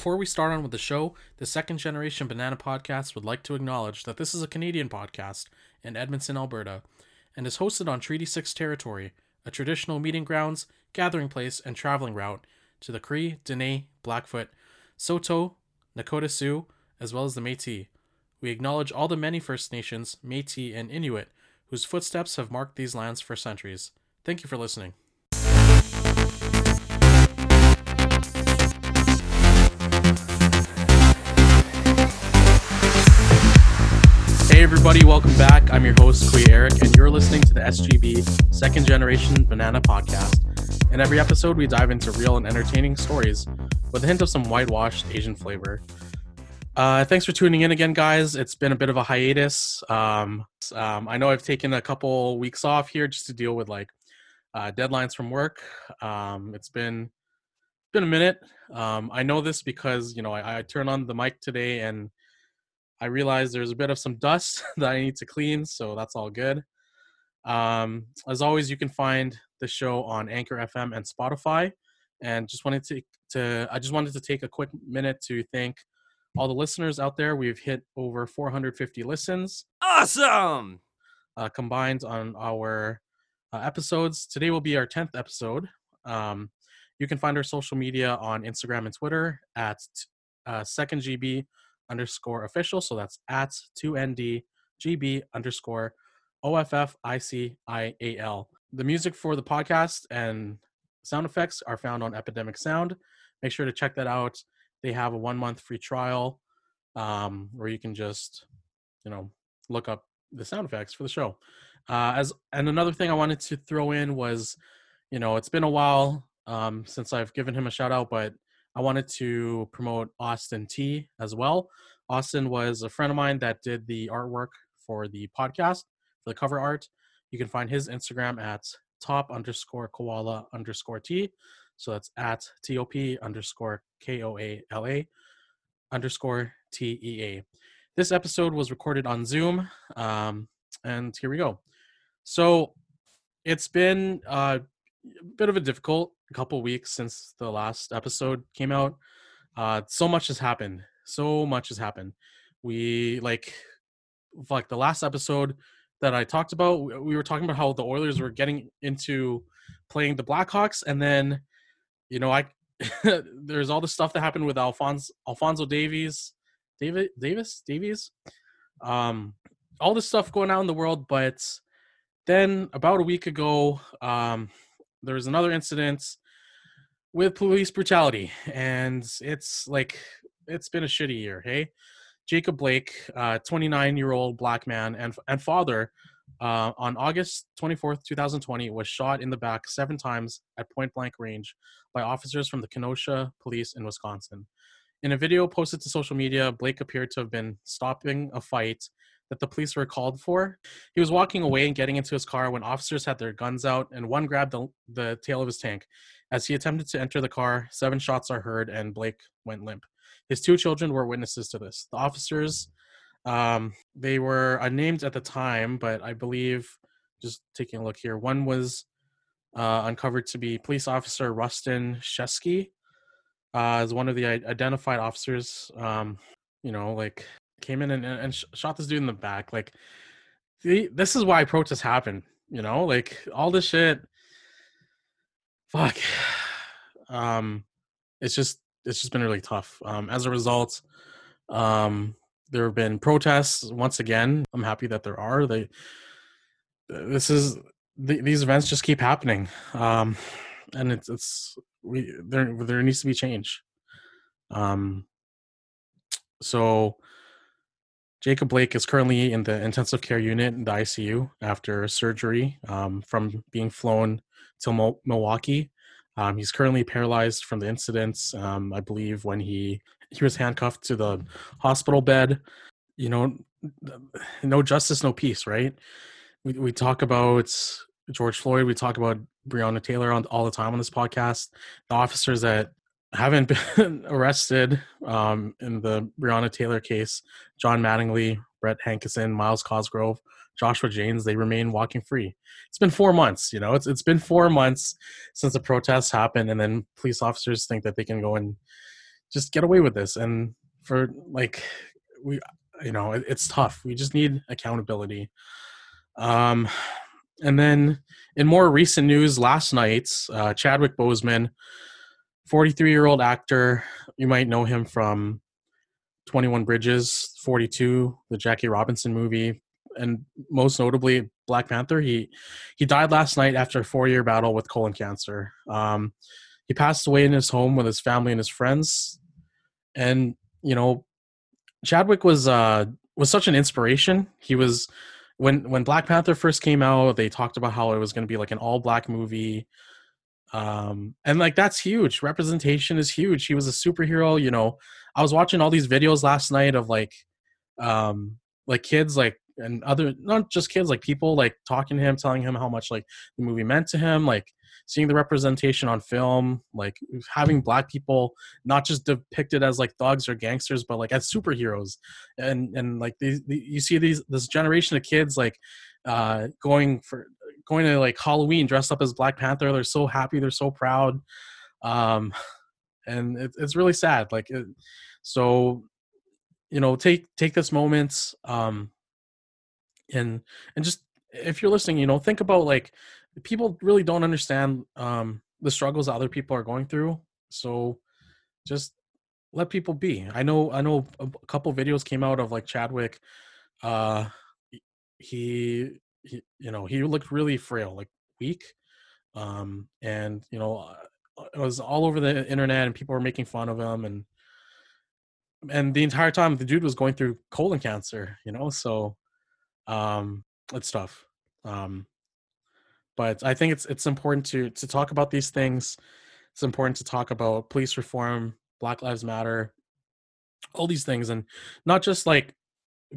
Before we start on with the show, the Second Generation Banana Podcast would like to acknowledge that this is a Canadian podcast in Edmonton, Alberta, and is hosted on Treaty 6 territory, a traditional meeting grounds, gathering place, and traveling route to the Cree, Dene, Blackfoot, Saulteaux, Nakota Sioux, as well as the Métis. We acknowledge all the many First Nations, Métis, and Inuit whose footsteps have marked these lands for centuries. Thank you for listening. Everybody, welcome back. I'm your host, Kuya Erik, and you're listening to the SGB Second Generation Banana Podcast. In every episode, we dive into real and entertaining stories with a hint of some whitewashed Asian flavor. Uh, thanks for tuning in again, guys. It's been a bit of a hiatus. Um, um, I know I've taken a couple weeks off here just to deal with like uh, deadlines from work. Um, it's been been a minute. Um, I know this because you know I, I turned on the mic today and I realized there's a bit of some dust that I need to clean, so that's all good. Um, as always, you can find the show on Anchor FM and Spotify. And just wanted to, to I just wanted to take a quick minute to thank all the listeners out there. We've hit over 450 listens. Awesome! Uh, combined on our uh, episodes. Today will be our 10th episode. Um, you can find our social media on Instagram and Twitter at uh, second GB underscore official. So that's at 2NDGB underscore OFFICIAL. The music for the podcast and sound effects are found on Epidemic Sound. Make sure to check that out. They have a one month free trial um, where you can just, you know, look up the sound effects for the show. Uh, as and another thing I wanted to throw in was, you know, it's been a while um, since I've given him a shout out, but I wanted to promote Austin T as well. Austin was a friend of mine that did the artwork for the podcast, for the cover art. You can find his Instagram at top underscore koala underscore T. So that's at TOP underscore K O A L A underscore T E A. This episode was recorded on Zoom. Um, and here we go. So it's been uh, a bit of a difficult couple weeks since the last episode came out. Uh, so much has happened. So much has happened. We like like the last episode that I talked about. We were talking about how the Oilers were getting into playing the Blackhawks, and then you know I there's all the stuff that happened with Alphonse Alfonso Davies, David Davis Davies, um, all this stuff going on in the world. But then about a week ago, um, there was another incident with police brutality, and it's like it's been a shitty year. Hey, Jacob Blake, 29 uh, year old black man and and father, uh, on August 24th, 2020, was shot in the back seven times at point blank range by officers from the Kenosha Police in Wisconsin. In a video posted to social media, Blake appeared to have been stopping a fight that the police were called for. He was walking away and getting into his car when officers had their guns out and one grabbed the, the tail of his tank. As he attempted to enter the car, seven shots are heard and Blake went limp. His two children were witnesses to this. The officers, um, they were unnamed at the time, but I believe, just taking a look here, one was uh, uncovered to be police officer Rusten Sheskey uh, as one of the identified officers. Um, you know, like came in and, and shot this dude in the back. Like, this is why protests happen. You know, like all this shit. Fuck. Um, it's just it's just been really tough. Um, as a result, um, there have been protests once again. I'm happy that there are. They this is the, these events just keep happening, um, and it's it's we there there needs to be change. Um, so Jacob Blake is currently in the intensive care unit in the ICU after surgery um, from being flown to Milwaukee. Um, he's currently paralyzed from the incidents. Um, I believe when he he was handcuffed to the hospital bed. You know, no justice, no peace. Right? We we talk about George Floyd. We talk about Breonna Taylor on all the time on this podcast. The officers that haven't been arrested um, in the Breonna Taylor case, John Mattingly, Brett Hankison, Myles Cosgrove, Joshua Jaynes, they remain walking free. It's been four months, you know, it's it's been four months since the protests happened, and then police officers think that they can go and just get away with this. And for like we you know it, it's tough. We just need accountability. Um and then in more recent news last night uh, chadwick boseman 43 year old actor you might know him from 21 bridges 42 the jackie robinson movie and most notably black panther. He he died last night after a four year battle with colon cancer. Um he passed away in his home with his family and his friends. And you know chadwick was uh was such an inspiration. He was when when black panther first came out they talked about how it was going to be like an all black movie um and like that's huge. Representation is huge. He was a superhero you know. I was watching all these videos last night of like um like kids like and other not just kids like people like talking to him telling him how much like the movie meant to him like seeing the representation on film like having black people not just depicted as like thugs or gangsters but like as superheroes. And and like these the, you see these this generation of kids like uh going for going to like halloween dressed up as black panther they're so happy they're so proud um and it, it's really sad like it, so you know take take this moment um and and just if you're listening you know think about like people really don't understand um the struggles other people are going through so just let people be. I know i know a couple videos came out of like chadwick uh he, he you know he looked really frail like weak um and you know uh, it was all over the internet and people were making fun of him and and the entire time the dude was going through colon cancer you know so um it's tough um but i think it's it's important to to talk about these things. It's important to talk about police reform black lives matter all these things and not just like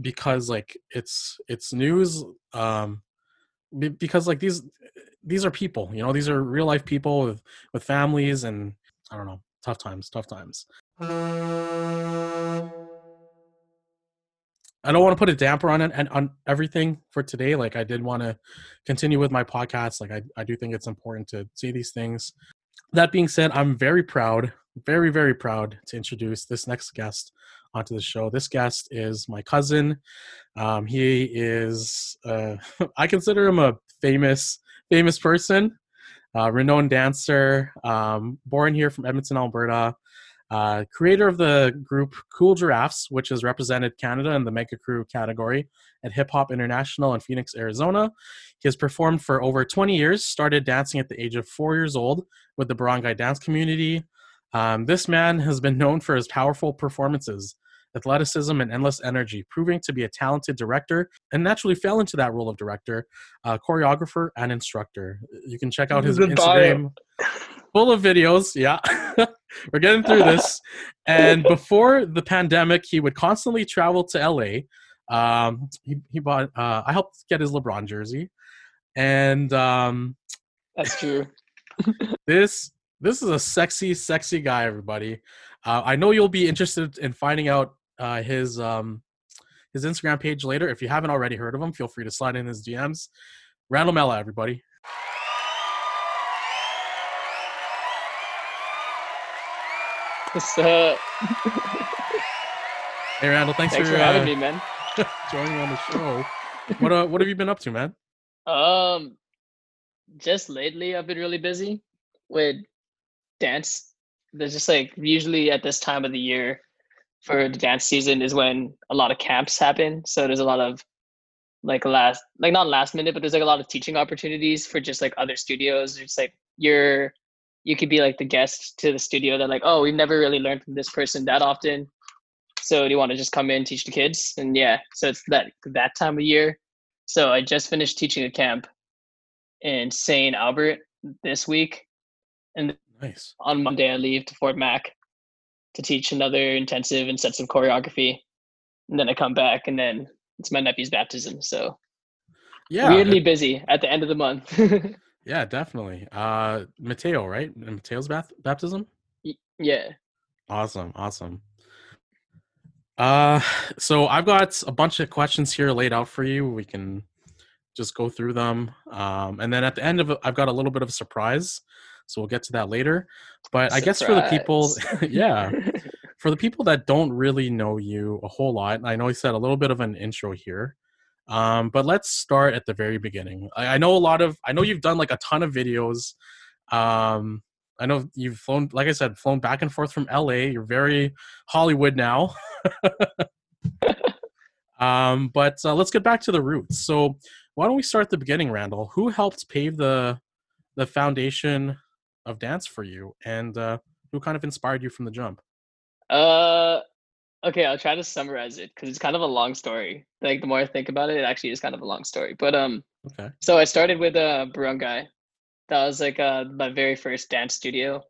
because like it's it's news um because like these these are people you know these are real life people with with families and i don't know tough times tough times I don't want to put a damper on it and on everything for today. Like I did want to continue with my podcast. Like I, I do think it's important to see these things. That being said, I'm very proud, very, very proud to introduce this next guest onto the show. This guest is my cousin. Um, he is, uh, I consider him a famous, famous person, uh, renowned dancer, um, born here from Edmonton, Alberta. Uh, creator of the group Cool Giraffes, which has represented Canada in the Mega Crew category at Hip Hop International in Phoenix, Arizona. He has performed for over 20 years, started dancing at the age of four years old with the barangay dance community. Um, this man has been known for his powerful performances, athleticism, and endless energy, proving to be a talented director and naturally fell into that role of director, uh, choreographer, and instructor. You can check out his Instagram full of videos. Yeah, we're getting through this. And before the pandemic, he would constantly travel to LA. Um, he, he bought, uh, I helped get his LeBron jersey. And um, that's true. this this is a sexy, sexy guy, everybody. Uh, I know you'll be interested in finding out uh, his um, his Instagram page later. If you haven't already heard of him, feel free to slide in his DMs. Randall Mella, everybody. What's up? hey Randall, thanks, thanks for, for, having uh, me, man. joining on the show. what uh, what have you been up to, man? Um, just lately I've been really busy with dance. There's just like usually at this time of the year for the dance season is when a lot of camps happen. So there's a lot of like last like not last minute, but there's like a lot of teaching opportunities for just like other studios. It's like you're you could be like the guest to the studio that like oh we've never really learned from this person that often. So do you want to just come in teach the kids? And yeah so it's that that time of year. So i just finished teaching a camp in st albert this week. And nice. on monday i leave to fort mac to teach another intensive and set some choreography and then i come back and then it's my nephew's baptism so yeah weirdly busy at the end of the month Yeah, definitely. Uh Mateo, right? Mateo's bath- baptism? yeah. Awesome, awesome. Uh so I've got a bunch of questions here laid out for you. We can just go through them. Um and then at the end of it, I've got a little bit of a surprise. So we'll get to that later. But surprise. I guess for the people yeah. for the people that don't really know you a whole lot, I know you said a little bit of an intro here, um, but let's start at the very beginning. I, I know a lot of, I know you've done like a ton of videos. Um, I know you've flown, like I said, flown back and forth from LA. You're very Hollywood now. um, but uh, let's get back to the roots. So, why don't we start at the beginning, Randall? Who helped pave the the foundation of dance for you, and uh, who kind of inspired you from the jump? Uh, okay, I'll try to summarize it because it's kind of a long story. Like the more I think about it, it actually is kind of a long story. But um, Okay. so I started with uh, Barangay. That was like uh, my very first dance studio.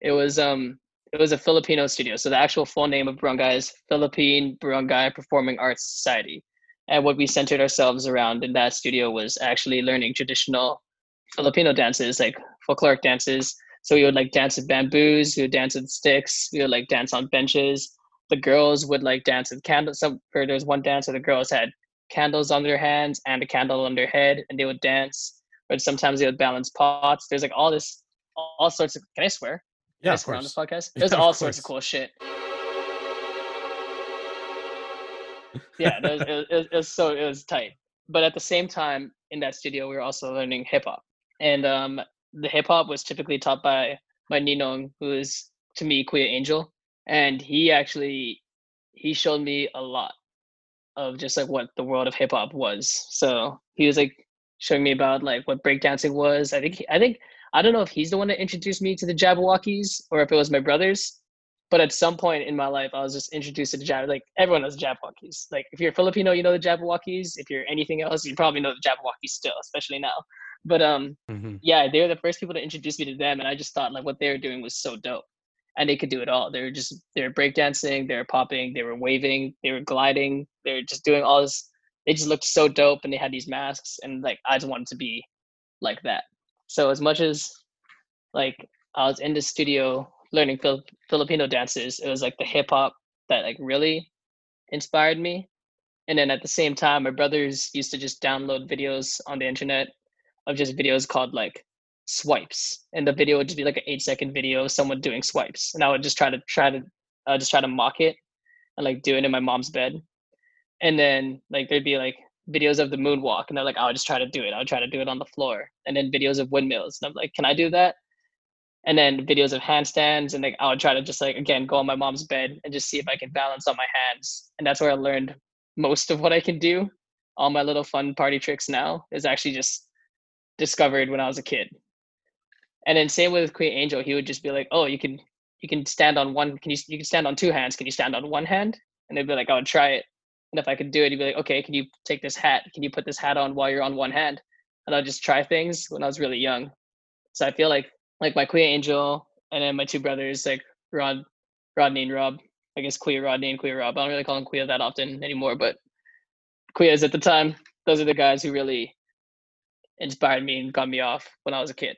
It was um, it was a Filipino studio. So the actual full name of Barangay is Philippine Barangay Performing Arts Society. And what we centered ourselves around in that studio was actually learning traditional Filipino dances, like folkloric dances. So we would like dance with bamboos, we would dance with sticks, we would like dance on benches. The girls would like dance with candles. Some or there was one dance where the girls had candles on their hands and a candle on their head, and they would dance. Or sometimes they would balance pots. There's like all this, all sorts of. Can I swear? Can Yeah, I of swear on this podcast. Yeah, There's of all sorts of cool shit. yeah, it, was, it was- it was so it was tight. But at the same time, in that studio, we were also learning hip hop, and um, the hip hop was typically taught by my ninong, who is to me Kuya Angel, and he actually he showed me a lot of just like what the world of hip hop was. So he was like showing me about like what breakdancing was. I think I think I don't know if he's the one that introduced me to the Jabbawockeez or if it was my brothers. But at some point in my life, I was just introduced to the Jab. Like everyone knows Jabbawockeez. Like if you're Filipino, you know the Jabbawockeez. If you're anything else, you probably know the Jabbawockeez still, especially now. But um, Mhm. yeah, they were the first people to introduce me to them, and I just thought like what they were doing was so dope, and they could do it all. They were just they were breakdancing, they were popping, they were waving, they were gliding, they were just doing all this. They just looked so dope, and they had these masks, and like I just wanted to be like that. So as much as like I was in the studio learning Fil- Filipino dances, it was like the hip hop that like really inspired me. And then at the same time, my brothers used to just download videos on the internet of just videos called like swipes, and the video would just be like an eight second video of someone doing swipes, and I would just try to try to uh, just try to mock it and like do it in my mom's bed, and then like there'd be like videos of the moonwalk, and they're like I would just try to do it, I would try to do it on the floor, and then videos of windmills, and I'm like, can I do that? And then videos of handstands, and like I would try to just like again go on my mom's bed and just see if I can balance on my hands, and that's where I learned most of what I can do. All my little fun party tricks now is actually just discovered when I was a kid. And then same with Kuya Angel, he would just be like, "Oh, you can you can stand on one. Can you you can stand on two hands? Can you stand on one hand?" And they'd be like, "I would try it." And if I could do it, he'd be like, "Okay, can you take this hat? Can you put this hat on while you're on one hand?" And I'd just try things when I was really young. So I feel like like my Kuya Angel and then my two brothers, like Rod, Rodney and Rob. I guess Kuya Rodney and Kuya Rob. I don't really call them Kuya that often anymore, but Kuyas at the time. Those are the guys who really inspired me and got me off when I was a kid.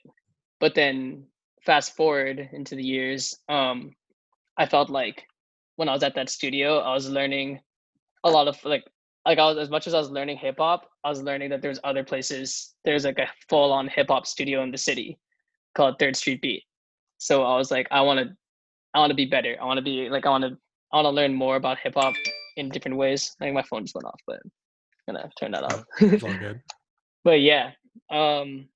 But then fast forward into the years, um, I felt like when I was at that studio, I was learning a lot of like like I was as much as I was learning hip hop, I was learning that there's other places. There's like a full on hip hop studio in the city called Third Street Beat. So I was like, I want to, I want to be better. I want to be like, I want to, I want to learn more about hip hop in different ways. I think my phone just went off, but I'm gonna turn that off. It's all good. but yeah um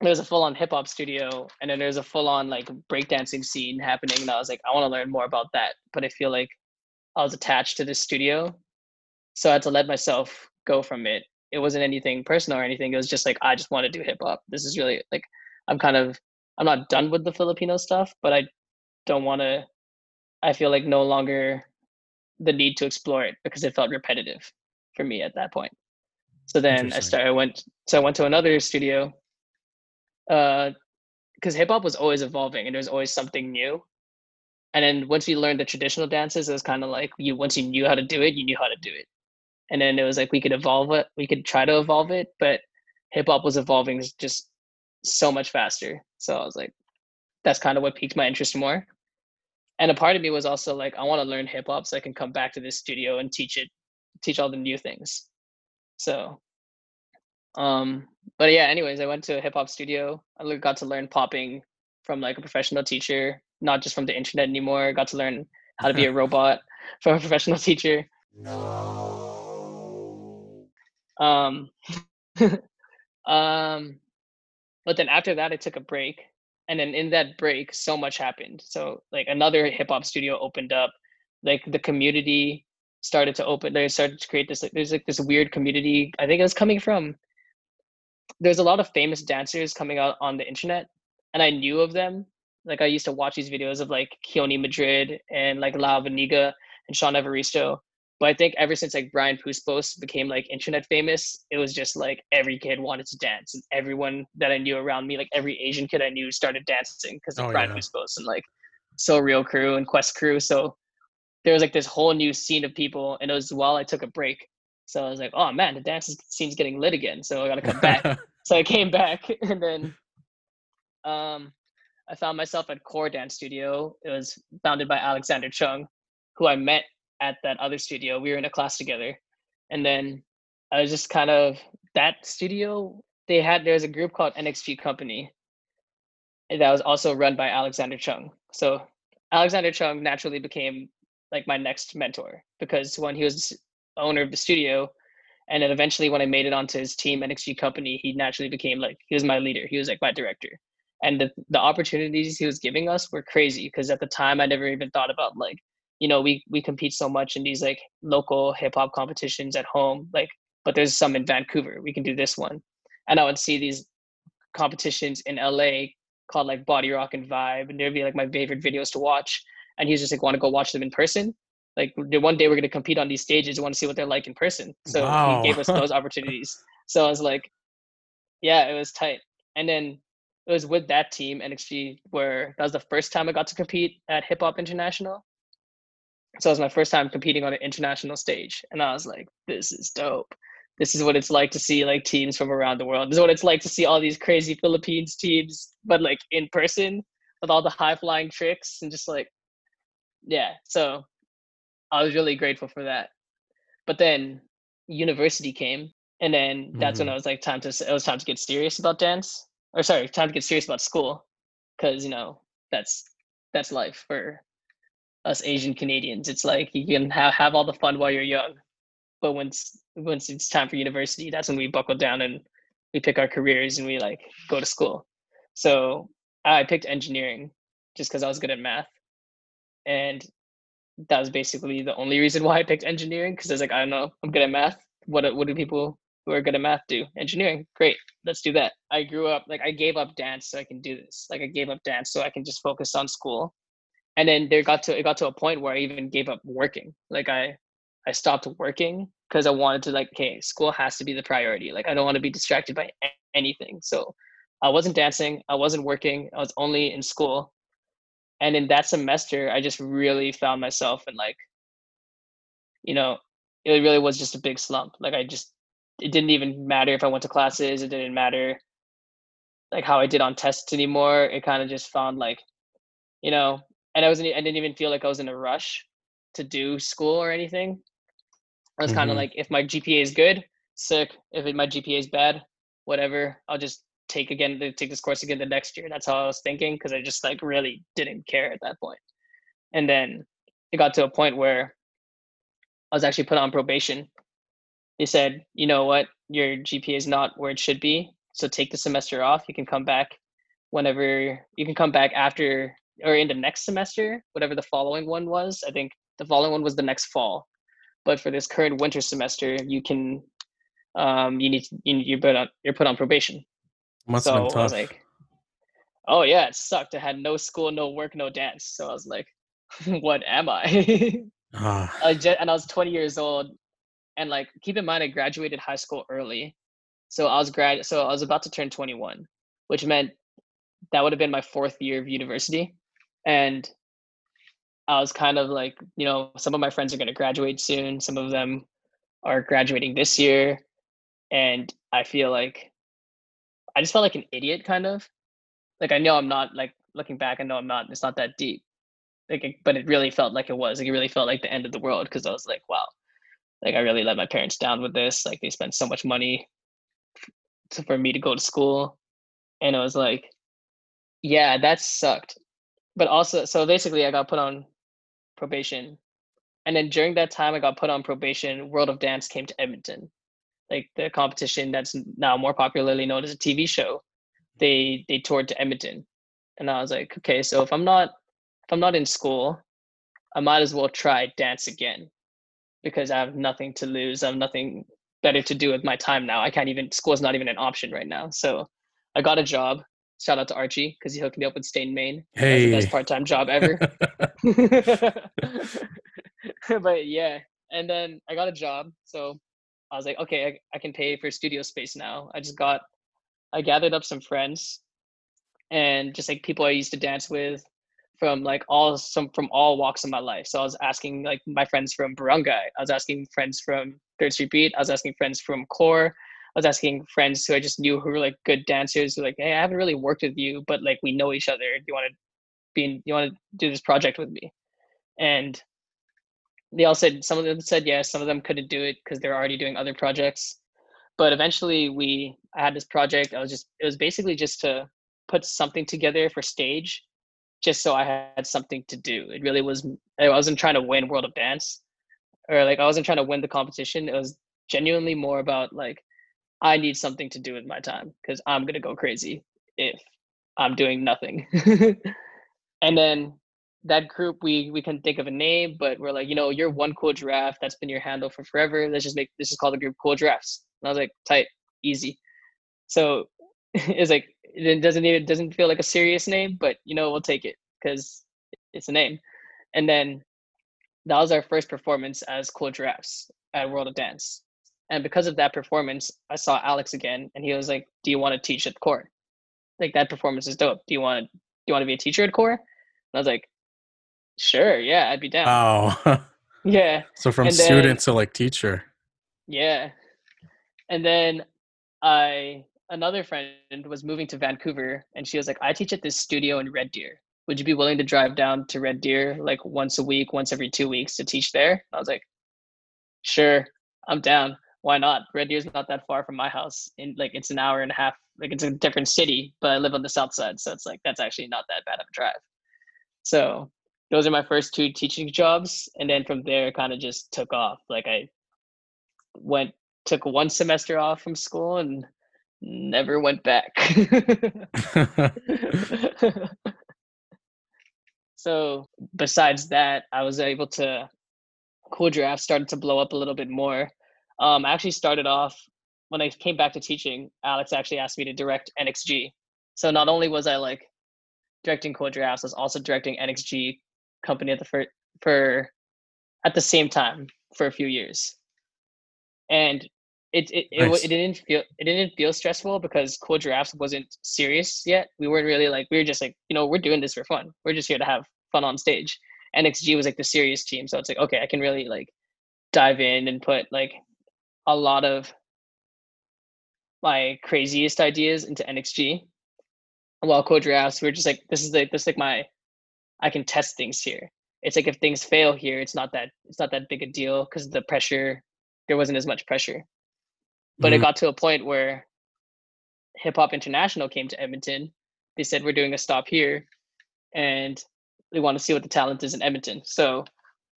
there's a full-on hip-hop studio and then there's a full-on like breakdancing scene happening and i was like i want to learn more about that but i feel like i was attached to this studio so i had to let myself go from it. It wasn't anything personal or anything it was just like i just want to do hip-hop this is really like i'm kind of i'm not done with the filipino stuff but i don't want to i feel like no longer the need to explore it because it felt repetitive for me at that point so then I started. I went. So I went to another studio. Uh, because hip hop was always evolving, and there was always something new. And then once you learned the traditional dances, it was kind of like you. Once you knew how to do it, you knew how to do it. And then it was like we could evolve it. We could try to evolve it, but hip hop was evolving just so much faster. So I was like, that's kind of what piqued my interest more. And a part of me was also like, I want to learn hip hop so I can come back to this studio and teach it, teach all the new things. So, um, but yeah, anyways, I went to a hip hop studio. I got to learn popping from like a professional teacher, not just from the internet anymore. Got to learn how to be a robot from a professional teacher. No. Um, um, but then after that, I took a break, and then in that break, so much happened. So like another hip hop studio opened up, like the community started to open. They started to create this. Like, there's like this weird community. I think it was coming from. There's a lot of famous dancers coming out on the internet, and I knew of them. Like I used to watch these videos of like Keone Madrid and like La Vaniga and Sean Evaristo but I think ever since like Brian Puspos became like internet famous, it was just like every kid wanted to dance, and everyone that I knew around me, like every Asian kid I knew, started dancing because of oh, Brian yeah. Puspos and like So Real Crew and Quest Crew. So there was like this whole new scene of people, and it was while I took a break. So I was like, oh man, the dance scene's getting lit again. So I gotta come back. so I came back, and then um, I found myself at Kore Dance Studio. It was founded by Alexander Chung, who I met at that other studio. We were in a class together. And then I was just kind of that studio, they had there's a group called NXG Company that was also run by Alexander Chung. So Alexander Chung naturally became like my next mentor because when he was owner of the studio, and then eventually when I made it onto his team, NXG Company, he naturally became like he was my leader. He was like my director. And the, the opportunities he was giving us were crazy because at the time I never even thought about like you know we we compete so much in these like local hip hop competitions at home like but there's some in Vancouver we can do this one and I would see these competitions in LA called like Body Rock and Vibe and there'd be like my favorite videos to watch and he's just like want to go watch them in person? Like one day we're going to compete on these stages I want to see what they're like in person. So wow. he gave us those opportunities. So I was like yeah it was tight. And then it was with that team NXG where that was the first time I got to compete at Hip Hop International. So it was my first time competing on an international stage and i was like this is dope. This is what it's like to see like teams from around the world. This is what it's like to see all these crazy philippines teams but like in person with all the high flying tricks and just like yeah so i was really grateful for that but then university came and then that's mm-hmm. when i was like time to it was time to get serious about dance or sorry time to get serious about school because you know that's that's life for us Asian Canadians. It's like you can have, have all the fun while you're young, but once once it's time for university, that's when we buckle down and we pick our careers and we like go to school. So I picked engineering just because I was good at math, and that was basically the only reason why I picked engineering because I was like, I don't know, I'm good at math. What what do people who are good at math do? Engineering, great, let's do that. I grew up like I gave up dance so I can do this. Like I gave up dance so I can just focus on school and then there got to it got to a point where I even gave up working. Like I I stopped working because I wanted to like, okay, school has to be the priority. Like I don't want to be distracted by anything. So I wasn't dancing, I wasn't working, I was only in school. And in that semester, I just really found myself in like, you know, it really was just a big slump. Like I just it didn't even matter if I went to classes, it didn't matter like how I did on tests anymore. It kind of just found like, you know, and I wasn't I didn't even feel like I was in a rush to do school or anything. I was mm-hmm. kind of like if my GPA is good, sick. If it, my GPA is bad, whatever. I'll just take again take this course again the next year. That's how I was thinking because I just like really didn't care at that point. And then it got to a point where I was actually put on probation. They said, you know what, your GPA is not where it should be, so take the semester off. You can come back whenever you can come back after or in the next semester, whatever the following one was. I think the following one was the next fall. But for this current winter semester, you can um you need you you're put on you're put on probation. Must so have been tough. I was like, oh yeah, it sucked. I had no school, no work, no dance. So I was like, what am I? ah. I just, and I was 20 years old, and like keep in mind I graduated high school early, so I was grad so I was about to turn 21, which meant that would have been my fourth year of university and I was kind of like, you know, some of my friends are going to graduate soon. Some of them are graduating this year. And I feel like I just felt like an idiot, kind of. Like, I know I'm not, like, looking back, I know I'm not, it's not that deep. Like, but it really felt like it was. Like, it really felt like the end of the world because I was like, wow, like, I really let my parents down with this. Like, they spent so much money for me to go to school. And I was like, yeah, that sucked but also so basically i got put on probation. And then during that time, I got put on probation. World of Dance came to Edmonton, like the competition that's now more popularly known as a TV show. They they toured to Edmonton, and I was like, okay, so if I'm not if I'm not in school, I might as well try dance again, because I have nothing to lose. I have nothing better to do with my time now. I can't even school's not even an option right now. So I got a job. Shout out to Archie because he hooked me up with Stain Main. Hey, That's the best part time job ever. but yeah, and then I got a job. So I was like, okay, I, I can pay for studio space now. I just mm-hmm. got, I gathered up some friends and just like people I used to dance with from like all some from all walks of my life. So I was asking like my friends from Barangay. I was asking friends from Third Street Beat. I was asking friends from Kore. I was asking friends who I just knew who were like good dancers. Who were like, hey, I haven't really worked with you, but like we know each other. Do you want to be? In, you want to do this project with me? And they all said some of them said yes. Some of them couldn't do it because they're already doing other projects. But eventually, we I had this project. I was just it was basically just to put something together for stage just so I had something to do. It really was I wasn't trying to win World of Dance or like I wasn't trying to win the competition. It was genuinely more about like I need something to do with my time because I'm gonna go crazy if I'm doing nothing. and then that group we we can think of a name, but we're like, you know, you're one cool giraffe. That's been your handle for forever. Let's just make this is called the group Cool Giraffes. And I was like, tight, easy. So it's like it doesn't even doesn't feel like a serious name, but you know we'll take it because it's a name. And then that was our first performance as Cool Giraffes at World of Dance. And because of that performance, I saw Alex again, and he was like, "Do you want to teach at Kore? Like that performance is dope. Do you want to do you want to be a teacher at Kore?" And I was like, "Sure, yeah, I'd be down." Oh. yeah. So from And then- student to like teacher. Yeah. And then I another friend was moving to Vancouver and she was like, I teach at this studio in Red Deer. Would you be willing to drive down to Red Deer like once a week, once every two weeks to teach there? I was like, Sure, I'm down. Why not? Red Deer's not that far from my house. In like it's an hour and a half. Like it's a different city, but I live on the south side. So it's like that's actually not that bad of a drive. So those are my first two teaching jobs. And then from there kind of just took off. Like I went took one semester off from school and never went back. so besides that, I was able to Cool Giraffe started to blow up a little bit more. Um, I actually started off when I came back to teaching. Alex actually asked me to direct NXG. So not only was I like directing Cool Giraffes, I was also directing NXG company at the for, for at the same time for a few years. And it it, it, Nice. it didn't feel it didn't feel stressful because Cool Giraffes wasn't serious yet. We weren't really like we were just like you know we're doing this for fun. We're just here to have fun on stage. NXG was like the serious team, so it's like okay, I can really like dive in and put like a lot of my craziest ideas into NXG. While Cool Giraffes, we're just like this is like this is like my I can test things here. It's like if things fail here, it's not that it's not that big a deal because the pressure there wasn't as much pressure. But it Mhm. got to a point where hip hop international came to edmonton. They said we're doing a stop here and we want to see what the talent is in edmonton. So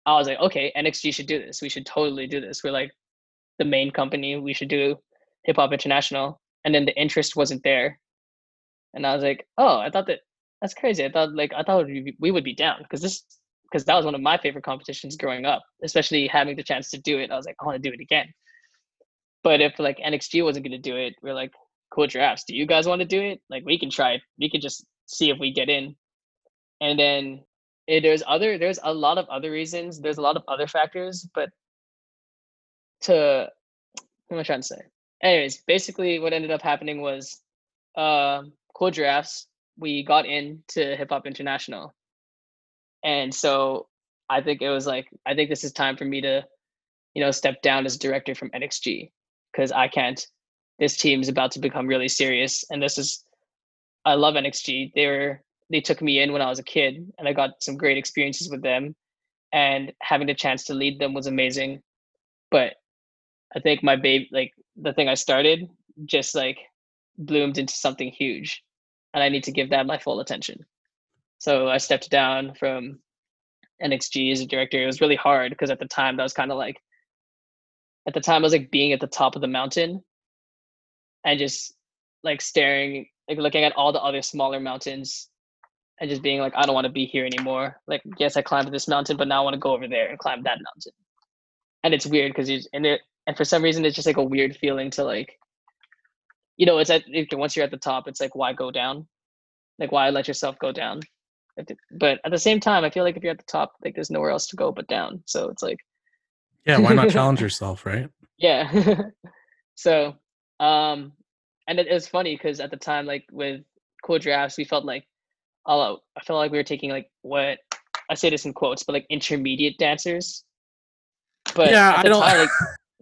i was like okay nxg should do this. We should totally do this. We're like the main company. We should do hip hop international. And then the interest wasn't there. And i was like oh i thought that that's crazy i thought like i thought we, would be down because this because that was one of my favorite competitions growing up especially having the chance to do it i was like i want to do it again but if like NXG wasn't going to do it, we're like, Cool Giraffes. Do you guys want to do it? Like, we can try it. We can just see if we get in. And then eh, there's other, there's a lot of other reasons. There's a lot of other factors, but to, what am I trying to say? Anyways, basically what ended up happening was, uh, Cool Giraffes. We got into Hip Hop International, and so I think it was like, I think this is time for me to, you know, step down as director from NXG because I can't. This team is about to become really serious, and this is. I love NXG. They were they took me in when I was a kid, and I got some great experiences with them, and having the chance to lead them was amazing. But I think my baby, like the thing I started, just like bloomed into something huge, and I need to give that my full attention. So I stepped down from NXG as a director, it was really hard because at the time that was kind of like at the time I was like being at the top of the mountain and just like staring like looking at all the other smaller mountains and just being like, I don't want to be here anymore. Like, yes, I climbed this mountain, but now I want to go over there and climb that mountain. And it's weird because you and it and for some reason it's just like a weird feeling to like, you know, it's at once you're at the top, it's like why go down, like why let yourself go down. But at the same time, I feel like if you're at the top, like there's nowhere else to go but down. So it's like, yeah, why not challenge yourself, right? Yeah. so, um, and it, it was funny because at the time, like with Cool Giraffes, we felt like all I felt like we were taking like what I say this in quotes, but like intermediate dancers. But yeah, I don't. Time, like,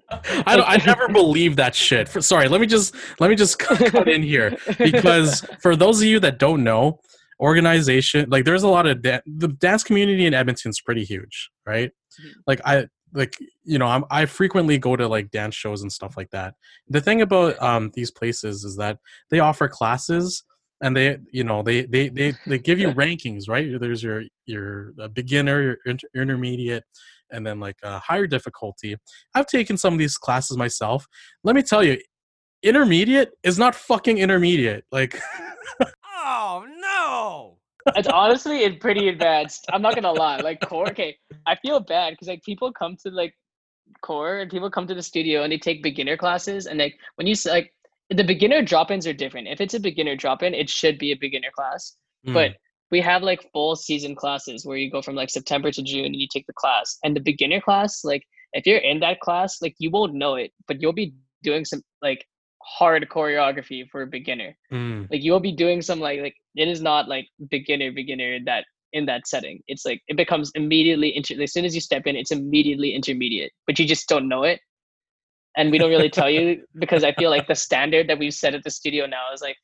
I don't, I never believe that shit. For, sorry, let me just let me just cut in here because for those of you that don't know, organization like there's a lot of da- the dance community in Edmonton's pretty huge, right? Mm-hmm. Like I like you know I'm, I frequently go to like dance shows and stuff like that. The thing about um these places is that they offer classes and they you know they they they, they give you rankings right there's your your beginner your inter- intermediate and then like a higher difficulty i've taken some of these classes myself let me tell you intermediate is not fucking intermediate like oh no it's honestly pretty advanced i'm not gonna lie like Kore okay i feel bad because like people come to like Kore and people come to the studio and they take beginner classes and like when you like the beginner drop-ins are different. If it's a beginner drop-in, it should be a beginner class. Mm. But we have like full season classes where you go from like September to June and you take the class. And the beginner class, like if you're in that class, like you won't know it, but you'll be doing some like hard choreography for a beginner. Mm. Like you'll be doing some like like it is not like beginner beginner that in that setting. It's like it becomes immediately inter- as soon as you step in, it's immediately intermediate, but you just don't know it and we don't really tell you because I feel like the standard that we've set at the studio now is like,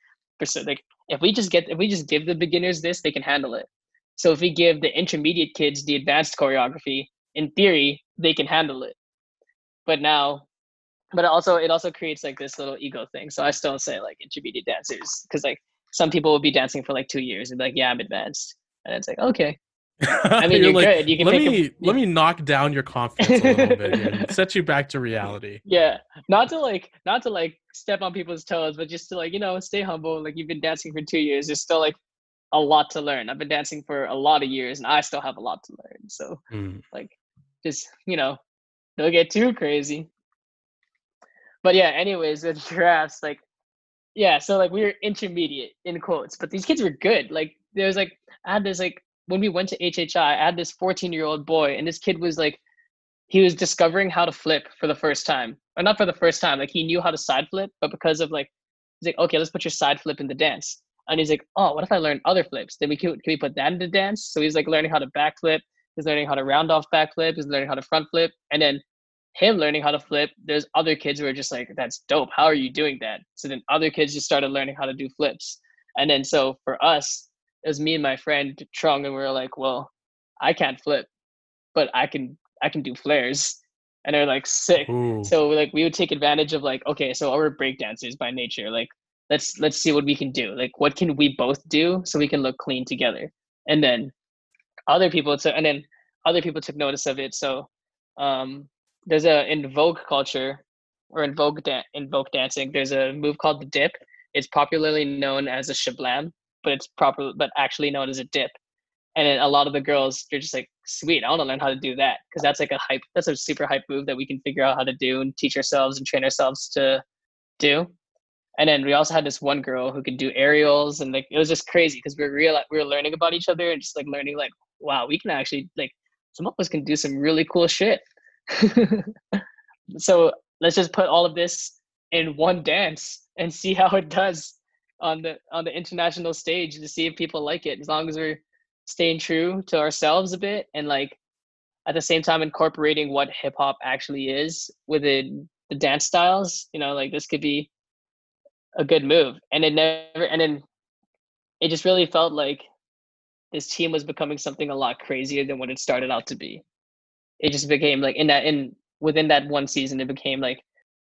like if we just get if we just give the beginners this, they can handle it. So if we give the intermediate kids the advanced choreography, in theory, they can handle it. But now, but also it also creates like this little ego thing. So I still say like intermediate dancers because like some people will be dancing for like two years and be like, yeah, I'm advanced, and it's like okay, I mean, you're, you're like, good. You can let me a, let me knock down your confidence a little bit and set you back to reality. Yeah, not to like not to like step on people's toes, but just to like you know stay humble. Like you've been dancing for two years, there's still like a lot to learn. I've been dancing for a lot of years, and I still have a lot to learn. So mm. like, just you know, don't get too crazy. But yeah, anyways, with Giraffes like, yeah, so like we were intermediate in quotes, but these kids were good. Like there was like I had this like when we went to HHI, I had this 14 year old boy, and this kid was like, he was discovering how to flip for the first time, or not for the first time. Like he knew how to side flip, but because of like, he's like, okay, let's put your side flip in the dance. And he's like, oh, what if I learn other flips? Then we can, can we put that in the dance? So he's like learning how to back flip. He's learning how to round off back flip. He's learning how to front flip. And then him learning how to flip, there's other kids who are just like, that's dope. How are you doing that? So then other kids just started learning how to do flips. And then so for us, it was me and my friend Trung, and we were like, "Well, I can't flip, but I can I can do flares." And they're like sick. Ooh. So like we would take advantage of like, okay, so our breakdancers by nature, like let's let's see what we can do. Like what can we both do so we can look clean together. And then other people took and then other people took notice of it. So um there's a in Vogue culture or in Vogue da- in Vogue dancing, there's a move called the dip. It's popularly known as a shablam but it's proper, but actually known as a dip. And then a lot of the girls, you're just like, sweet, I want to learn how to do that because that's like a hype. That's a super hype move that we can figure out how to do and teach ourselves and train ourselves to do. And then we also had this one girl who could do aerials, and like it was just crazy because we were real, we were learning about each other and just like learning like, wow, we can actually like some of us can do some really cool shit. so let's just put all of this in one dance and see how it does on the on the international stage to see if people like it as long as we're staying true to ourselves a bit and like at the same time incorporating what hip hop actually is within the dance styles you know like this could be a good move and it never and then it just really felt like this team was becoming something a lot crazier than what it started out to be it just became like in that in within that one season it became like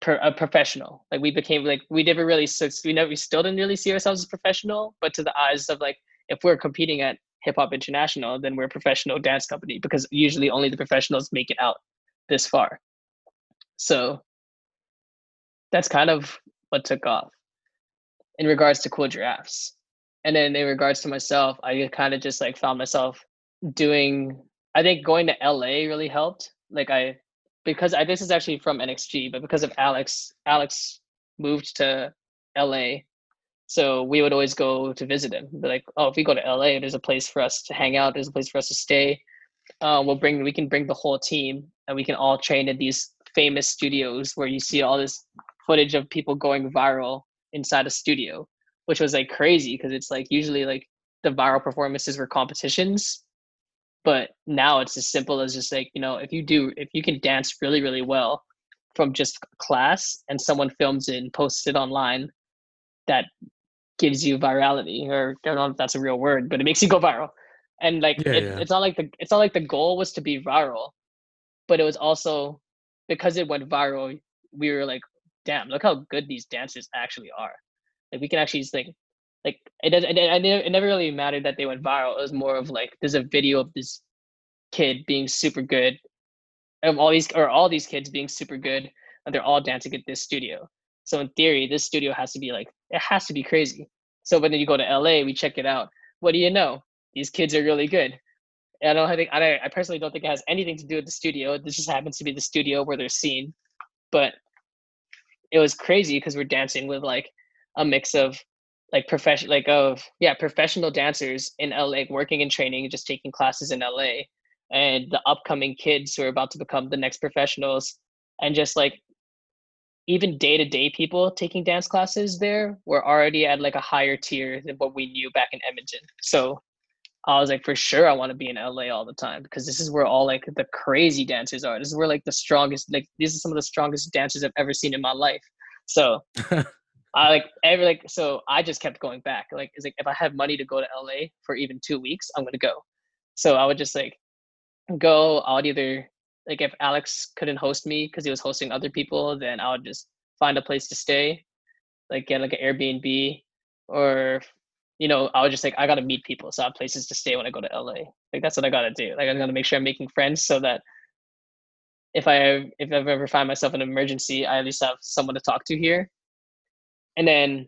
a professional. Like we became like we never really we never we still didn't really see ourselves as professional, but to the eyes of like if we're competing at Hip Hop International, then we're a professional dance company because usually only the professionals make it out this far. So that's kind of what took off in regards to cool giraffes. And then in regards to myself, I kind of just like found myself doing I think going to LA really helped. Like I because I this is actually from NXG, but because of Alex, Alex moved to LA. So we would always go to visit him. Be like, oh, if we go to LA, there's a place for us to hang out. There's a place for us to stay. Uh, we'll bring we can bring the whole team, and we can all train at these famous studios where you see all this footage of people going viral inside a studio, which was like crazy because it's like usually like the viral performances were competitions but now it's as simple as just like you know if you do if you can dance really really well from just class and someone films it and posts it online that gives you virality or i don't know if that's a real word but it makes you go viral. And like Yeah, it, yeah. it's not like the it's not like the goal was to be viral but it was also because it went viral we were like damn look how good these dancers actually are. Like we can actually just like like it doesn't it, it, it never really mattered that they went viral. It was more of like there's a video of this kid being super good of all these or all these kids being super good and they're all dancing at this studio. So in theory this studio has to be like it has to be crazy. So when you go to la we check it out. What do you know? These kids are really good. And i don't think I, I personally don't think it has anything to do with the studio. This just happens to be the studio where they're seen. But it was crazy because we're dancing with like a mix of like profession like of yeah professional dancers in LA working and training just taking classes in LA and the upcoming kids who are about to become the next professionals and just like even day-to-day people taking dance classes there were already at like a higher tier than what we knew back in Edmonton so I was like for sure I want to be in LA all the time because this is where all like the crazy dancers are this is where like the strongest like these are some of the strongest dancers I've ever seen in my life so I like every like so I just kept going back. Like it's like if I have money to go to LA for even two weeks, I'm gonna go. So I would just like go. I would either like if Alex couldn't host me because he was hosting other people, then I would just find a place to stay, like get like an Airbnb, or you know I would just like I gotta meet people, so I have places to stay when I go to LA. Like that's what I gotta do. Like I'm gonna make sure I'm making friends so that if I if I ever find myself in an emergency, I at least have someone to talk to here and then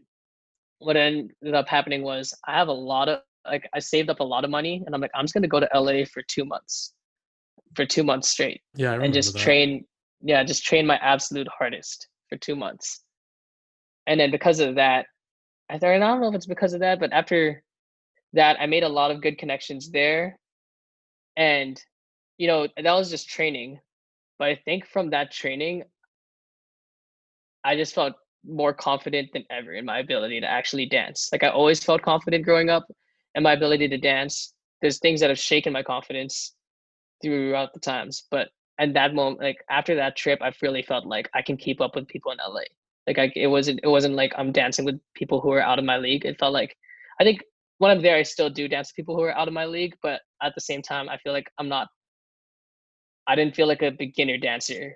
what ended up happening was I have a lot of like I saved up a lot of money and I'm like I'm just gonna go to LA for two months, for two months straight, Yeah, and just that. train. Yeah, just train my absolute hardest for two months, and then because of that, I thought I don't know if it's because of that, but after that I made a lot of good connections there, and you know that was just training, but I think from that training, I just felt more confident than ever in my ability to actually dance. Like I always felt confident growing up and my ability to dance. There's things that have shaken my confidence throughout the times, but at that moment, like after that trip, I really felt like I can keep up with people in LA. Like I, it wasn't, it wasn't like I'm dancing with people who are out of my league. It felt like, I think when I'm there, I still do dance with people who are out of my league, but at the same time, I feel like I'm not. I didn't feel like a beginner dancer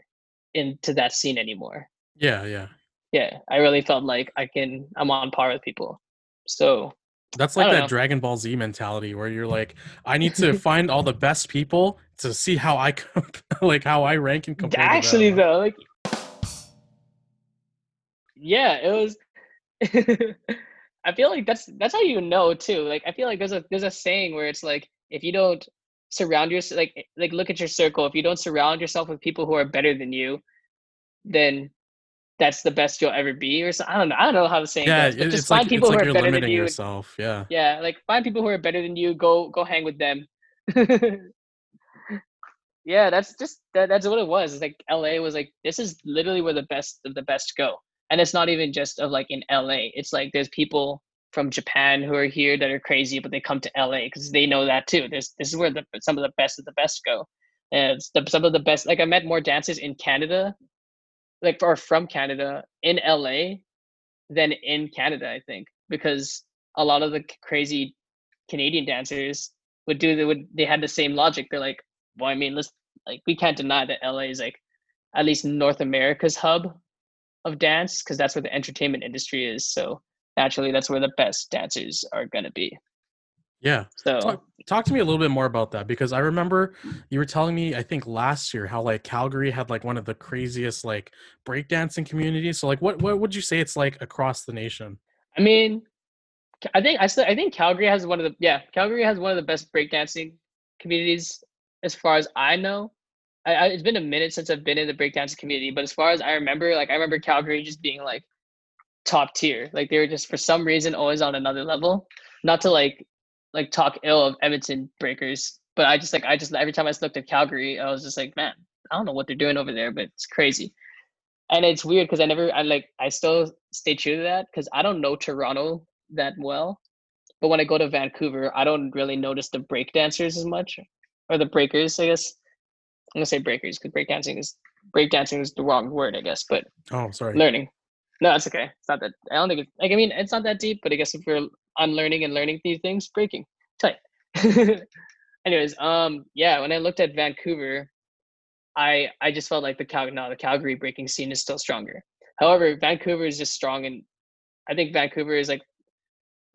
into that scene anymore Yeah, yeah. yeah i really felt like i can i'm on par with people so That's like that know. Dragon Ball Z mentality where you're like, I need to find all the best people to see how I like how I rank and compare. actually though like yeah it was i feel like that's that's how you know too like i feel like there's a there's a saying where it's like if you don't surround yourself like like look at your circle if you don't surround yourself with people who are better than you then that's the best you'll ever be or so i don't know i don't know how the saying yeah, goes but just find like people it's like who you're better than you yourself. Yeah, yeah like find people who are better than you go go hang with them yeah that's just that, that's what it was it's like la was like this is literally where the best of the best go. And it's not even just of like in la it's like there's people from japan who are here that are crazy but they come to la because they know that too. There's this is where the some of the best of the best go. And it's the, some of the best like i met more dancers in canada like or from canada in la than in canada i think because a lot of the crazy Canadian dancers would do they would they had the same logic. They're like, well, I mean, let's like we can't deny that LA is like at least North America's hub of dance because that's where the entertainment industry is. So naturally, that's where the best dancers are gonna be. Yeah. So Talk, talk to me a little bit more about that because I remember you were telling me I think last year how like Calgary had like one of the craziest like breakdancing communities. So like what what would you say it's like across the nation? I mean, I think I still I think Calgary has one of the yeah Calgary has one of the best breakdancing communities as far as I know. I, I, it's been a minute since I've been in the breakdancing community, but as far as I remember, like I remember Calgary just being like top tier. Like they were just for some reason always on another level. Not to like like talk ill of Edmonton breakers, but I just like I just every time I looked at Calgary, I was just like, man, I don't know what they're doing over there, but it's crazy. And it's weird because I never I like I still stay true to that because I don't know Toronto that well. But when I go to Vancouver, I don't really notice the break dancers as much. Or the breakers, I guess. I'm gonna say breakers because breakdancing is breakdancing is the wrong word, I guess, but Oh, sorry. learning. No, it's okay. It's not that. I don't think it's like. I mean, it's not that deep, but I guess if we're unlearning and learning these things, breaking tight. Anyways, um, yeah. When I looked at Vancouver, I I just felt like the Cal no the Calgary breaking scene is still stronger. However, Vancouver is just strong, and I think Vancouver is like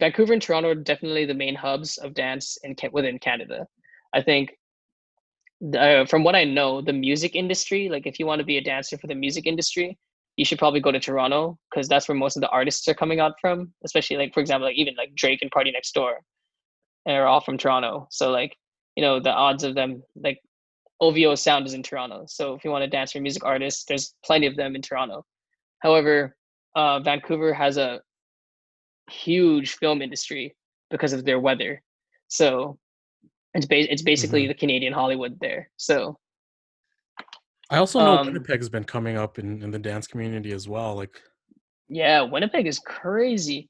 Vancouver and Toronto are definitely the main hubs of dance in within Canada. I think the, from what I know, the music industry, like if you want to be a dancer for the music industry, you should probably go to Toronto because that's where most of the artists are coming out from. Especially like for example, like even like Drake and PartyNextDoor, are all from Toronto. So like you know the odds of them like OVO Sound is in Toronto. So if you want to dance for music artists, there's plenty of them in Toronto. However, uh, Vancouver has a huge film industry because of their weather. So it's ba- it's basically the Canadian Hollywood there. So I also know Um, Winnipeg's been coming up in, in the dance community as well. Like yeah, Winnipeg is crazy.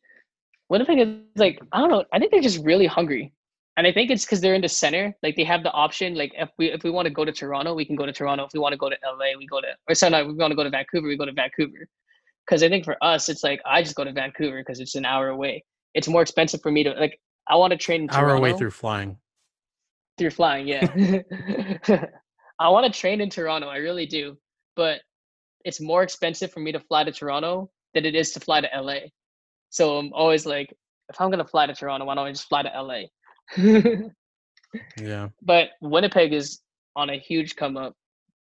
Winnipeg is like I don't know. I think they're just really hungry, and I think it's because they're in the center. Like they have the option. Like if we if we want to go to Toronto, we can go to Toronto. If we want to go to LA, we go to. Or sorry, no, we want to go to Vancouver, we go to Vancouver. Because I think for us, it's like I just go to Vancouver because it's an hour away. It's more expensive for me to like. I want to train in hour away through flying. Through flying. Yeah, I want to train in Toronto. I really do, but it's more expensive for me to fly to Toronto than it is to fly to LA. So I'm always like, if I'm gonna fly to Toronto, why don't I just fly to LA? Yeah. but Winnipeg is on a huge come up.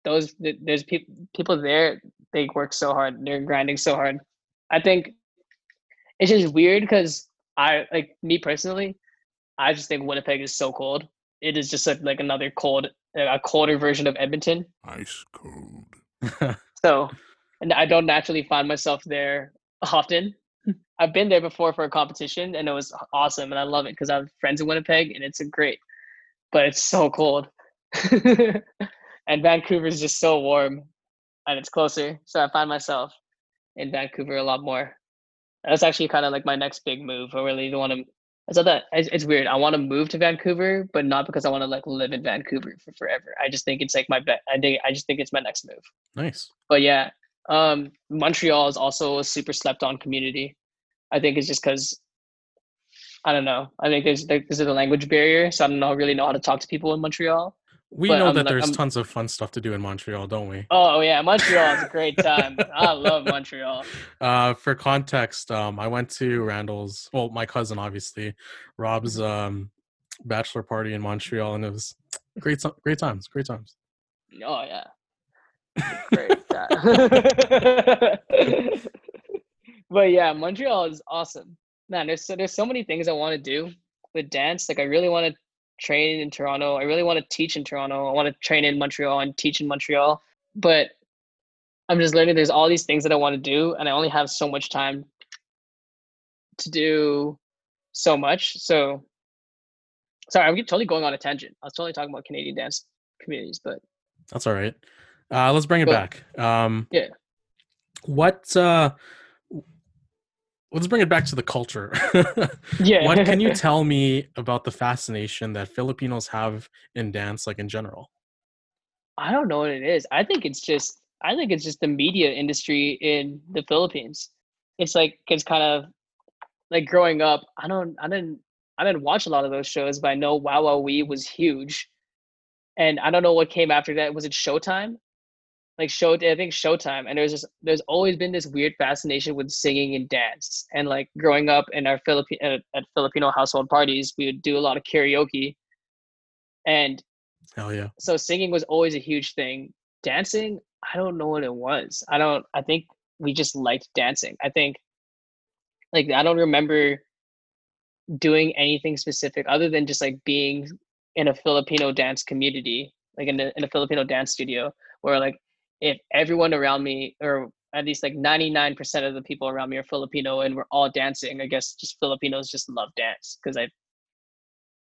Those there's people people there. They work so hard. They're grinding so hard. I think it's just weird because I like me personally. I just think Winnipeg is so cold. It is just like, like another cold, a colder version of Edmonton. Ice cold. So, and I don't naturally find myself there often. I've been there before for a competition and it was awesome and I love it because I have friends in Winnipeg and it's a great, but it's so cold. and Vancouver is just so warm and it's closer. So I find myself in Vancouver a lot more. That's actually kind of like my next big move. I really want to. It's not that it's, it's weird. I want to move to Vancouver, but not because I want to like live in Vancouver for forever. I just think it's like my bet. I think I just think it's my next move nice. but yeah, um, Montreal is also a super slept on community. I think it's just because I don't know. I think there's there- there's a language barrier, so I don't know really know how to talk to people in Montreal. We But know I'm that there's I'm- tons of fun stuff to do in Montreal, don't we? Oh yeah, Montreal is a great time. I love Montreal. Uh, for context, um, I went to Randall's. Well, my cousin, obviously, Rob's um, bachelor party in Montreal, and it was great. Great times. Great times. Oh yeah, great time. but yeah, Montreal is awesome. Man, there's so, there's so many things I want to do with dance. Like I really want to train in Toronto. I really want to teach in Toronto. I want to train in Montreal and teach in Montreal. But I'm just learning there's all these things that I want to do, and I only have so much time to do so much. So sorry, I'm totally going on a tangent. I was totally talking about Canadian dance communities, but That's all right. Uh, let's bring it Cool. back. Um, Yeah. What? Uh, let's bring it back to the culture. yeah. what can you tell me about the fascination that Filipinos have in dance, like in general? I don't know what it is. I think it's just I think it's just the media industry in the Philippines. It's like it's kind of like growing up. I don't I didn't I didn't watch a lot of those shows, but I know Wowowee was huge. And I don't know what came after that. Was it Showtime? Like show I think Showtime, and there's just there's always been this weird fascination with singing and dance. And like growing up in our Philippine at, at Filipino household parties, we would do a lot of karaoke, and Hell yeah. so singing was always a huge thing. Dancing, I don't know what it was. I don't. I think we just liked dancing. I think, like, I don't remember doing anything specific other than just like being in a Filipino dance community, like in a, in a Filipino dance studio, where like if everyone around me, or at least like 99% of the people around me are Filipino and we're all dancing, I guess just Filipinos just love dance. Cause I,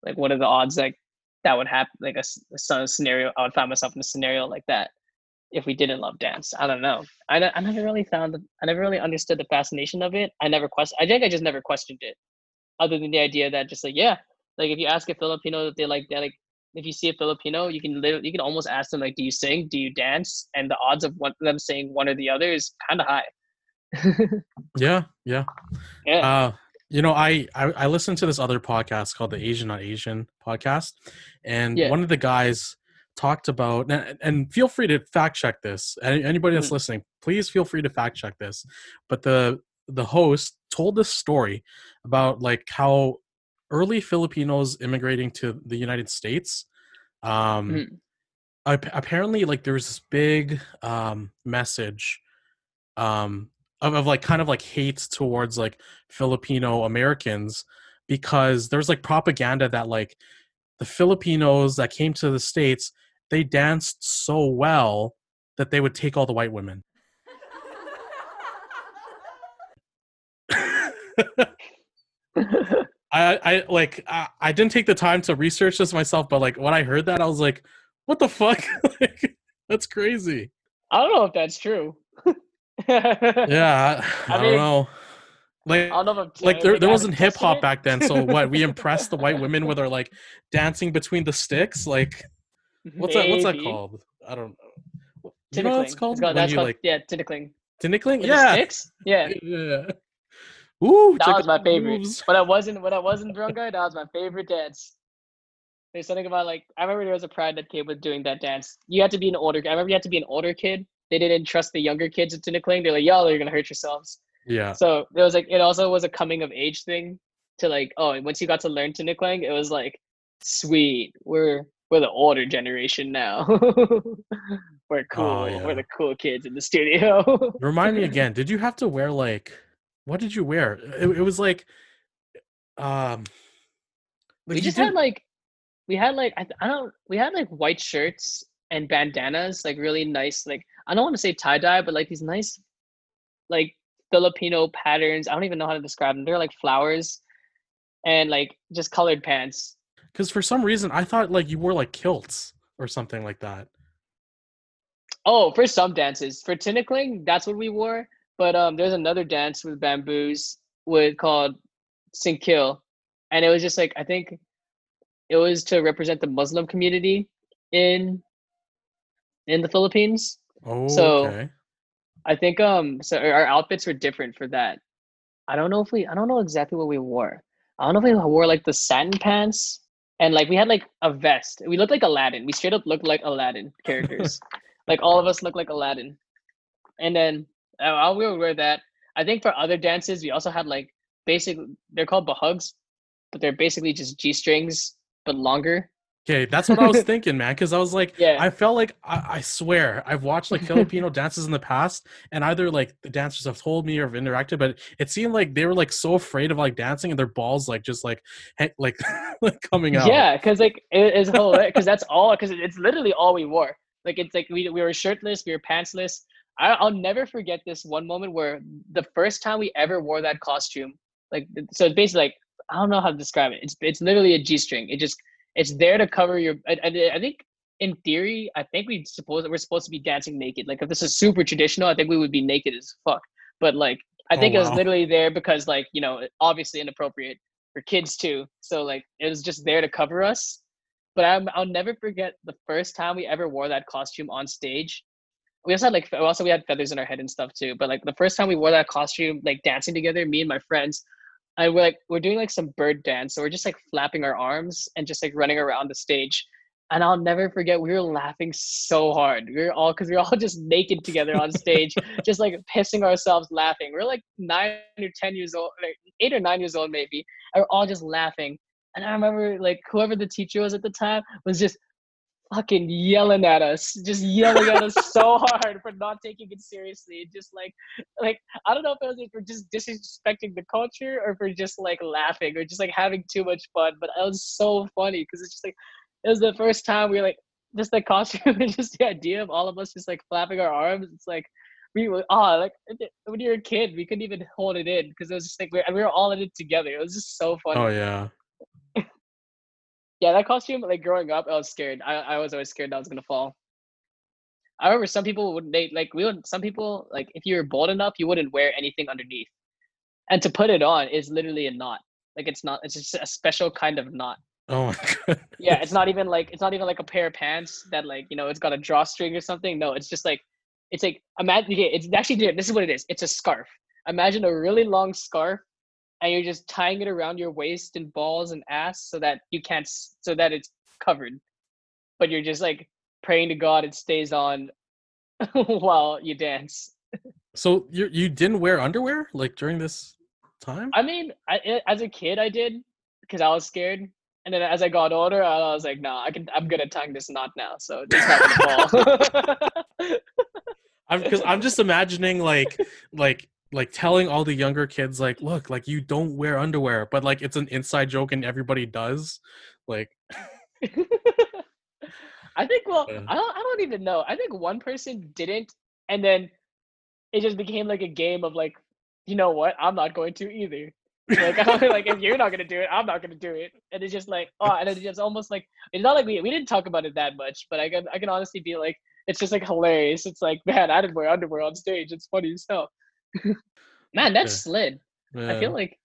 like, what are the odds like that would happen? Like a, a scenario, I would find myself in a scenario like that if we didn't love dance. I don't know. I, I never really found, the, I never really understood the fascination of it. I never question, I think I just never questioned it other than the idea that just like, yeah, like if you ask a Filipino that they like, that like, if you see a Filipino, you can literally, you can almost ask them like, do you sing? Do you dance? And the odds of one them saying one or the other is kind of high. Yeah, yeah. Yeah. Uh, you know, I, I I listened to this other podcast called the Asian Not Asian podcast, and Yeah. one of the guys talked about and, and feel free to fact check this. Any- Anybody that's Mhm. listening, please feel free to fact check this. But the the host told this story about like how early Filipinos immigrating to the United States. Um, ap- apparently like there was this big um message um of, of like kind of like hate towards like filipino americans because there's like propaganda that like the filipinos that came to the states they danced so well that they would take all the white women I, I like I, I didn't take the time to research this myself, but like when I heard that, I was like, "What the fuck? like, that's crazy." I don't know if that's true. yeah. I, I mean, don't know. Like, I don't know if I'm like there, there wasn't hip hop back then. So what? We impressed the white women with our like dancing between the sticks. Like, what's that? What's that called? I don't know. Do you know what it's called? It's called- that's you called like yeah, tinikling? With Yeah. sticks? Yeah. Yeah. Ooh, That was my favorite. moves. When I wasn't when I wasn't drunk guy, that was my favorite dance. There's something about like I remember there was a pride that came with doing that dance. You had to be an older. I remember you had to be an older kid. They didn't trust the younger kids into tinikling. They're like, "Y'all are gonna hurt yourselves." Yeah. So it was like it also was a coming of age thing to like oh once you got to learn to tinikling, it was like sweet. We're we're the older generation now. we're oh, cool. Oh, yeah. We're the cool kids in the studio. Remind me again. Did you have to wear like what did you wear? It, it was like um like we just had like we had like I, I don't we had like white shirts and bandanas like really nice like I don't want to say tie dye but like these nice like Filipino patterns. I don't even know how to describe them. They're like flowers and like just colored pants. Because for some reason I thought like you wore like kilts or something like that. oh for some dances. For tinikling that's what we wore but um there's another dance with bamboos with called Sinkil and it was just like I think it was to represent the Muslim community in in the Philippines Oh, So- okay. I think um so our outfits were different for that. I don't know if we I don't know exactly what we wore. I don't know if we wore like the satin pants and like we had like a vest. We looked like Aladdin. We straight up looked like Aladdin characters. like all of us looked like Aladdin. And then I will wear that. I think for other dances we also had like basic they're called bahags, but they're basically just G strings but longer. Okay, that's what I was thinking, man. Because I was like, Yeah. I felt like I, I swear I've watched like Filipino dances in the past, and either like the dancers have told me or have interacted, but it seemed like they were like so afraid of like dancing and their balls like just like he- like like coming out. Yeah, because like it's hilarious. Because that's all. Because it's literally all we wore. Like it's like we we were shirtless, we were pantsless. I, I'll never forget this one moment where the first time we ever wore that costume. Like so, it's basically like I don't know how to describe it. It's it's literally a g string. It just it's there to cover your. I, I, think in theory, I think we suppose we're supposed to be dancing naked. Like if this is super traditional, I think we would be naked as fuck. But like I Oh, think it was literally there because like you know obviously inappropriate for kids too. So like it was just there to cover us. But I'm, I'll never forget the first time we ever wore that costume on stage. We also had like also we had feathers in our head and stuff too. But like the first time we wore that costume, like dancing together, me and my friends, and we're like we're doing like some bird dance. So we're just like flapping our arms and just like running around the stage. and I'll never forget we were laughing so hard. We were all because we were all just naked together on stage, just like pissing ourselves laughing. We are like nine or ten years old, like eight or nine years old maybe, and we're all just laughing. And I remember like whoever the teacher was at the time was just fucking yelling at us, just yelling at us so hard for not taking it seriously. Just like, like I don't know if it was for just disrespecting the culture or for just like laughing or just like having too much fun. But it was so funny because it's just like it was the first time we were like just the costume and just the idea of all of us just like flapping our arms. It's like we were oh like when you're a kid we couldn't even hold it in because it was just like we we were all in it together. It was just so funny. Oh yeah. Yeah, that costume, like growing up, I was scared. I, I was always scared that I was gonna fall. I remember some people would they like we would some people like if you were bold enough, you wouldn't wear anything underneath, and to put it on is literally a knot. Like it's not. It's just a special kind of knot. Oh my god. yeah, it's not even like it's not even like a pair of pants that like you know it's got a drawstring or something. No, it's just like it's like imagine. Okay, it's actually this is what it is. It's a scarf. Imagine a really long scarf and you're just tying it around your waist and balls and ass so that you can't so that it's covered. But you're just like praying to god it stays on while you dance. So you you didn't wear underwear like during this time? I mean I, eh, as a kid i did because i was scared. And then as i got older i was like no nah, i can i'm gonna tie this knot now so it's not gonna fall. I'm because I'm just imagining like like like telling all the younger kids like look like you don't wear underwear but like it's an inside joke and everybody does like i think well yeah. I, don't, I don't even know. I think one person didn't and then it just became like a game of like you know what? I'm not going to either. Like like if you're not gonna do it i'm not gonna do it. And it's just like oh and it's just almost like it's not like we, we didn't talk about it that much but i can i can honestly be like it's just like hilarious. It's like man i didn't wear underwear on stage. It's funny as hell Man, that's yeah. slid. Yeah. I feel like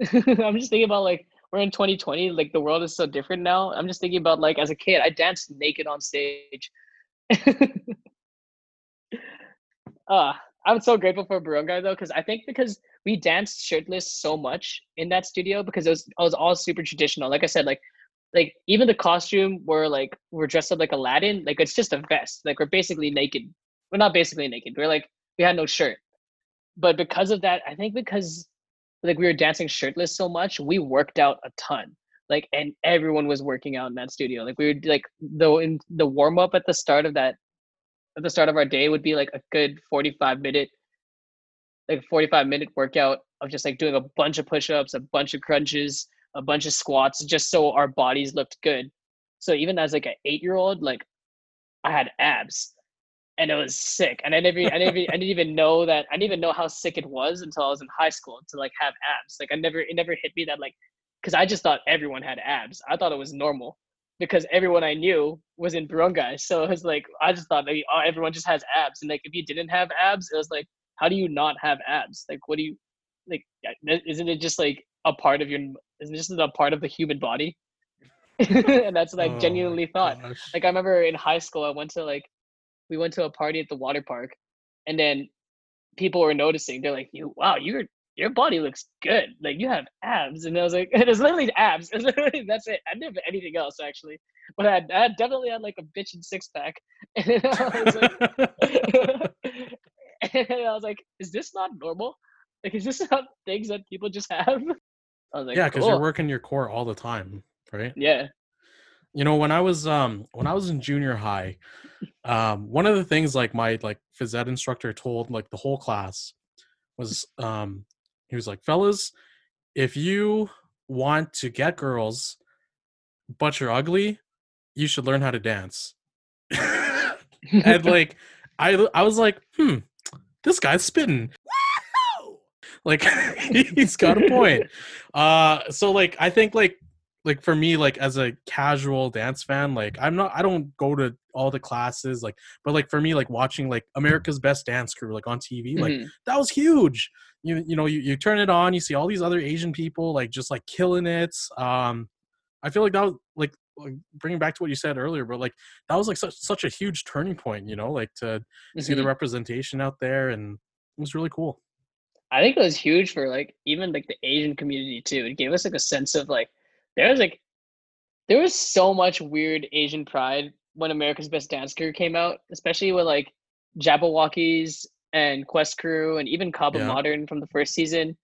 I'm just thinking about like we're in 2020, like the world is so different now. I'm just thinking about like as a kid, I danced naked on stage. uh, I'm so grateful for Barangay though, because I think because we danced shirtless so much in that studio because it was, it was all super traditional. Like I said, like like even the costume were like we're dressed up like Aladdin, like it's just a vest. Like we're basically naked. We're not basically naked. We're like we had no shirt but because of that, I think because like we were dancing shirtless so much, we worked out a ton. Like and everyone was working out in that studio. Like we would like though in the warm up at the start of that at the start of our day would be like a good 45 minute like 45 minute workout of just like doing a bunch of push-ups, a bunch of crunches, a bunch of squats just so our bodies looked good. So even as like an 8-year-old like I had abs and it was sick. And I never, I never, I didn't even know that. I didn't even know how sick it was until I was in high school to like have abs. Like I never, it never hit me that like, because I just thought everyone had abs. I thought it was normal because everyone I knew was in barangay. So it was like I just thought like oh, everyone just has abs, and like if you didn't have abs, it was like how do you not have abs? Like what do you like? Isn't it just like a part of your? Isn't this a part of the human body? and that's what I oh genuinely thought. Gosh. Like I remember in high school, I went to like we went to a party at the water park, and then people were noticing. They're like, "You, wow, your your body looks good. Like you have abs." And I was like, "It was literally abs. It's literally that's it. I didn't have anything else actually, but I, I definitely had like a bitch and six pack." And I was like, and I was like, "Is this not normal? Like, is this not things that people just have?" I was like, "Yeah, because cool. you're working your core all the time, right?" Yeah. You know, when I was um when I was in junior high, um one of the things like my like phys ed instructor told like the whole class was um he was like, "Fellas, if you want to get girls but you're ugly, you should learn how to dance." and like I I was like, "Hmm, this guy's spitting." like he's got a point. Uh so like I think like like for me like as a casual dance fan like i'm not i don't go to all the classes like but like for me like watching like america's best dance crew like on tv like mm-hmm. that was huge you you know you, you turn it on you see all these other asian people like just like killing it um i feel like that was like like bringing back to what you said earlier but like that was like such such a huge turning point you know like to mm-hmm. see the mm-hmm. representation out there and it was really cool i think it was huge for like even like the asian community too it gave us like a sense of like there was like there was so much weird Asian pride when America's Best Dance Crew came out, especially with like Jabbawockeez and Quest Crew and even Kaba Yeah. Modern from the first season.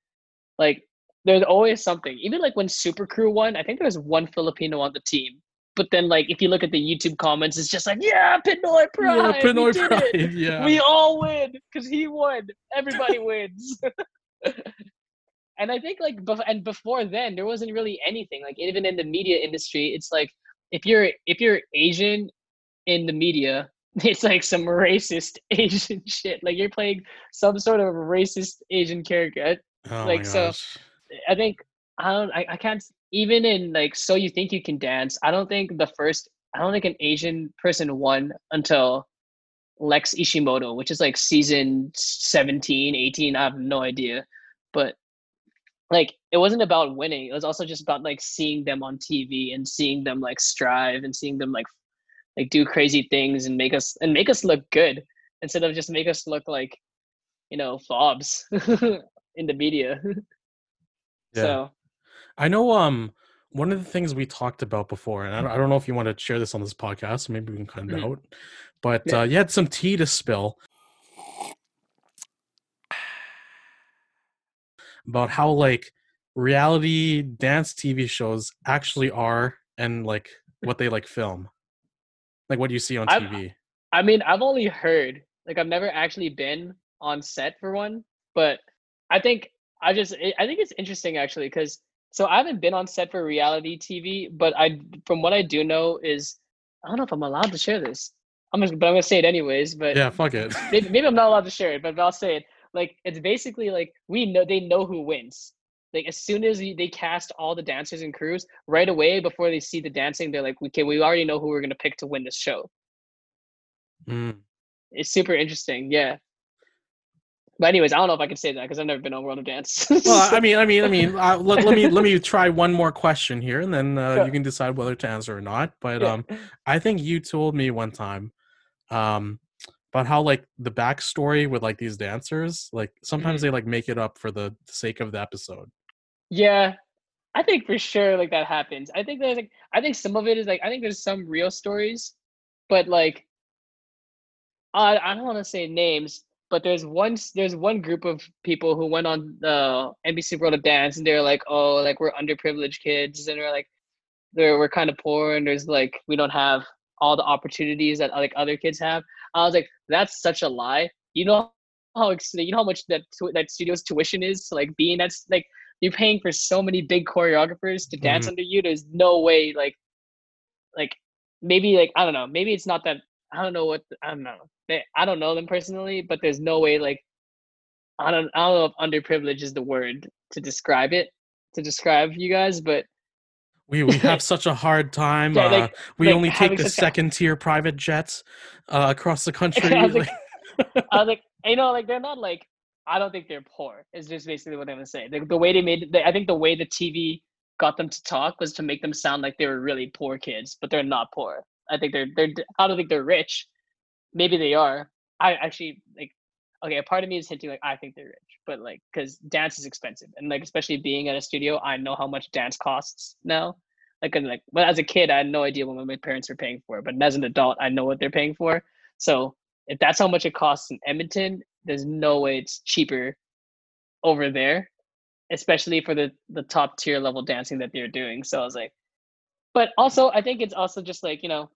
Like there's always something. Even like when Super Crew won, I think there was one Filipino on the team. But then like if you look at the YouTube comments, it's just like, yeah, Pinoy pride. yeah, Pinoy Pride. Yeah. We all win because he won. Everybody wins. and I think like bef- and before then there wasn't really anything like even in the media industry. It's like if you're if you're Asian in the media, it's like some racist Asian shit. Like you're playing some sort of racist Asian character. oh like, so- I think I don't I, I can't even in like so you think you can dance. I don't think the first I don't think an Asian person won until Lex Ishimoto, which is like season 17, 18, I have no idea. But like it wasn't about winning. It was also just about like seeing them on TV and seeing them like strive and seeing them like like do crazy things and make us and make us look good instead of just make us look like you know fobs in the media. Yeah. So I know um one of the things we talked about before, and I don't, know if you want to share this on this podcast, so maybe we can cut it Mhm. out. But Yeah. uh, you had some tea to spill about how like reality dance TV shows actually are, and like what they like film, like what you see on I've- TV. I mean, I've only heard, like, I've never actually been on set for one, but I think I just, I I think it's interesting actually, because so I haven't been on set for reality TV, but I, from what I do know, is I don't know if I'm allowed to share this. I'm just, but I'm gonna say it anyways. But Yeah, fuck it. maybe, maybe I'm not allowed to share it, but I'll say it. Like, it's basically like we know they know who wins. Like as soon as they cast all the dancers and crews, right away before they see the dancing, they're like, okay, we already know who we're gonna pick to win this show. Mm. It's super interesting, yeah. But anyways, I don't know if I can say that because I've never been on World of Dance. Well, I mean, I mean, I mean, uh, let, let me let me try one more question here, and then uh, you can decide whether to answer or not. But um, I think you told me one time um about how like the backstory with like these dancers like sometimes Mm-hmm. they like make it up for the sake of the episode yeah, I think for sure like that happens. I think there's like I think some of it is like I think there's some real stories, but like I I don't want to say names, but there's one there's one group of people who went on the NBC World of Dance and they're like, oh, like we're underprivileged kids and they're like they're we're kind of poor and there's like we don't have all the opportunities that like other kids have. I was like, that's such a lie. You know how you know how much that that studio's tuition is to like being that's like you're paying for so many big choreographers to dance Mhm. under you. There's no way like like maybe like I don't know. Maybe it's not that I don't know what I don't know. They, I don't know them personally, but there's no way like I don't I don't know if underprivileged is the word to describe it to describe you guys, but we we have such a hard time Yeah, uh, we like only take the second tier private jets uh, across the country I was like- like, I was like, you know, like they're not like I don't think they're poor. Is just basically what I'm gonna say. The, the way they made, the, I think the way the TV got them to talk was to make them sound like they were really poor kids, but they're not poor. I think they're they're. I don't think they're rich. Maybe they are. I actually like. Okay, a part of me is hinting like I think they're rich, but like because dance is expensive, and like especially being at a studio, I know how much dance costs now. Like, and like, well, as a kid, I had no idea what my parents were paying for, but as an adult, I know what they're paying for. So if that's how much it costs in Edmonton, there's no way it's cheaper over there, especially for the the top tier level dancing that they're doing. So I was like, but also I think it's also just like you know,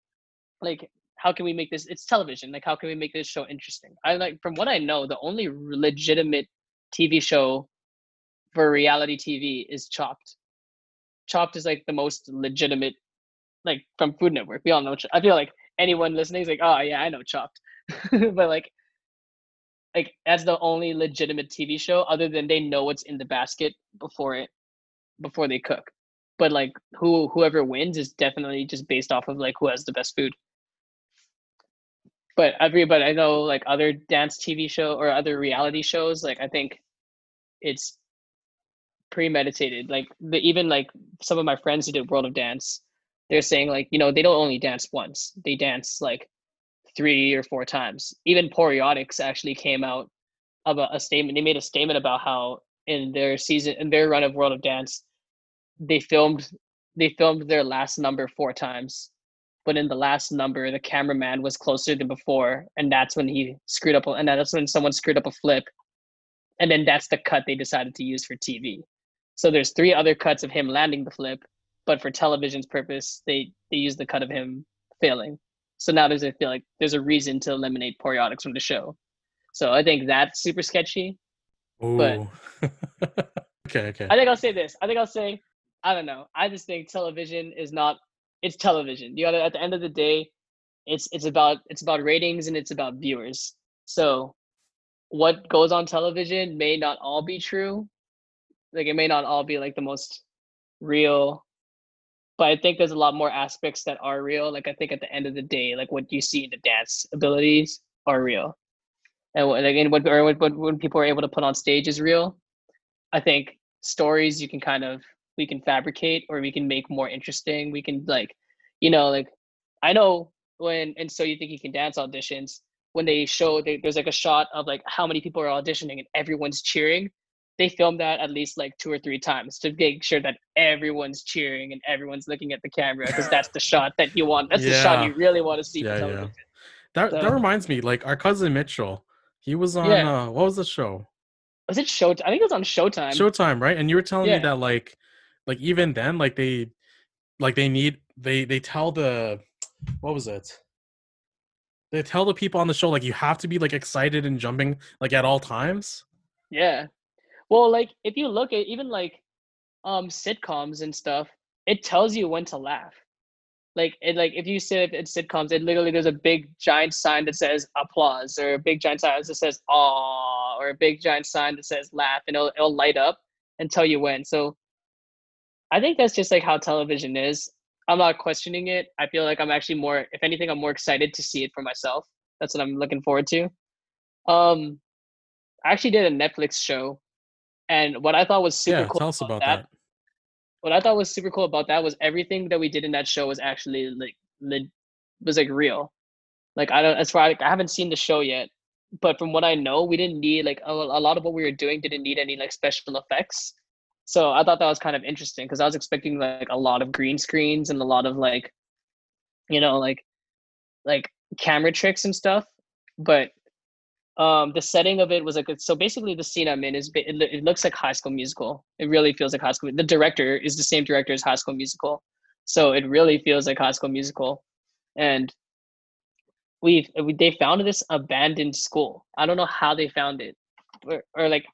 like how can we make this? It's television. Like how can we make this show interesting? I like from what I know, the only legitimate TV show for reality TV is Chopped. Chopped is like the most legitimate, like from Food Network. We all know. I feel like anyone listening is like, oh yeah, I know Chopped, but like, like that's the only legitimate TV show other than they know what's in the basket before it, before they cook. But like, who whoever wins is definitely just based off of like who has the best food. But everybody, I know like other dance TV show or other reality shows. Like I think it's premeditated. Like the even like some of my friends who did World of Dance, they're saying like you know they don't only dance once; they dance like three or four times. Even Poreotics actually came out of a, a statement. They made a statement about how in their season in their run of World of Dance, they filmed they filmed their last number four times, but in the last number, the cameraman was closer than before, and that's when he screwed up. And that's when someone screwed up a flip, and then that's the cut they decided to use for TV. So there's three other cuts of him landing the flip, but for television's purpose, they they use the cut of him failing. So now there's I feel like there's a reason to eliminate Poreotics from the show. So I think that's super sketchy. But- Ooh. okay, okay. I think I'll say this. I think I'll say, I don't know. I just think television is not. It's television. You gotta. At the end of the day, it's it's about it's about ratings and it's about viewers. So, what goes on television may not all be true. Like it may not all be like the most real. But I think there's a lot more aspects that are real. Like I think at the end of the day, like what you see in the dance abilities are real, and what- like and what or what, what when people are able to put on stage is real. I think stories you can kind of we can fabricate or we can make more interesting. We can like, you know, like I know when and so you think you can dance auditions when they show they, there's like a shot of like how many people are auditioning and everyone's cheering. They film that at least like two or three times to make sure that everyone's cheering and everyone's looking at the camera because that's the shot that you want. That's the shot you really want to see Yeah, yeah. That that reminds me, like our cousin Mitchell, he was on Yeah. uh what was the show? Was it Showtime? I think it was on Showtime. Showtime, right? And you were telling Yeah. me that like like even then, like they like they need they they tell the what was it? They tell the people on the show like you have to be like excited and jumping like at all times. Yeah. Well, like if you look at even like um sitcoms and stuff, it tells you when to laugh. Like it like if you sit in sitcoms, it literally there's a big giant sign that says applause or a big giant sign that says ah or a big giant sign that says laugh and it'll it'll light up and tell you when. So I think that's just like how television is. I'm not questioning it. I feel like I'm actually more if anything, I'm more excited to see it for myself. That's what I'm looking forward to. Um I actually did a Netflix show and what I thought was super yeah, cool tell us about that, that. what I thought was super cool about that was everything that we did in that show was actually like lit, was like real. Like I don't as far like I haven't seen the show yet, but from what I know, we didn't need like a, a lot of what we were doing didn't need any like special effects. So I thought that was kind of interesting because I was expecting like a lot of green screens and a lot of like, you know, like like camera tricks and stuff. But um the setting of it was like so basically the scene i'm in is it, it looks like high school musical. It really feels like high school the director is the same director as high school musical. So it really feels like high school musical. And we've we, they found this abandoned school. I don't know how they found it or, or like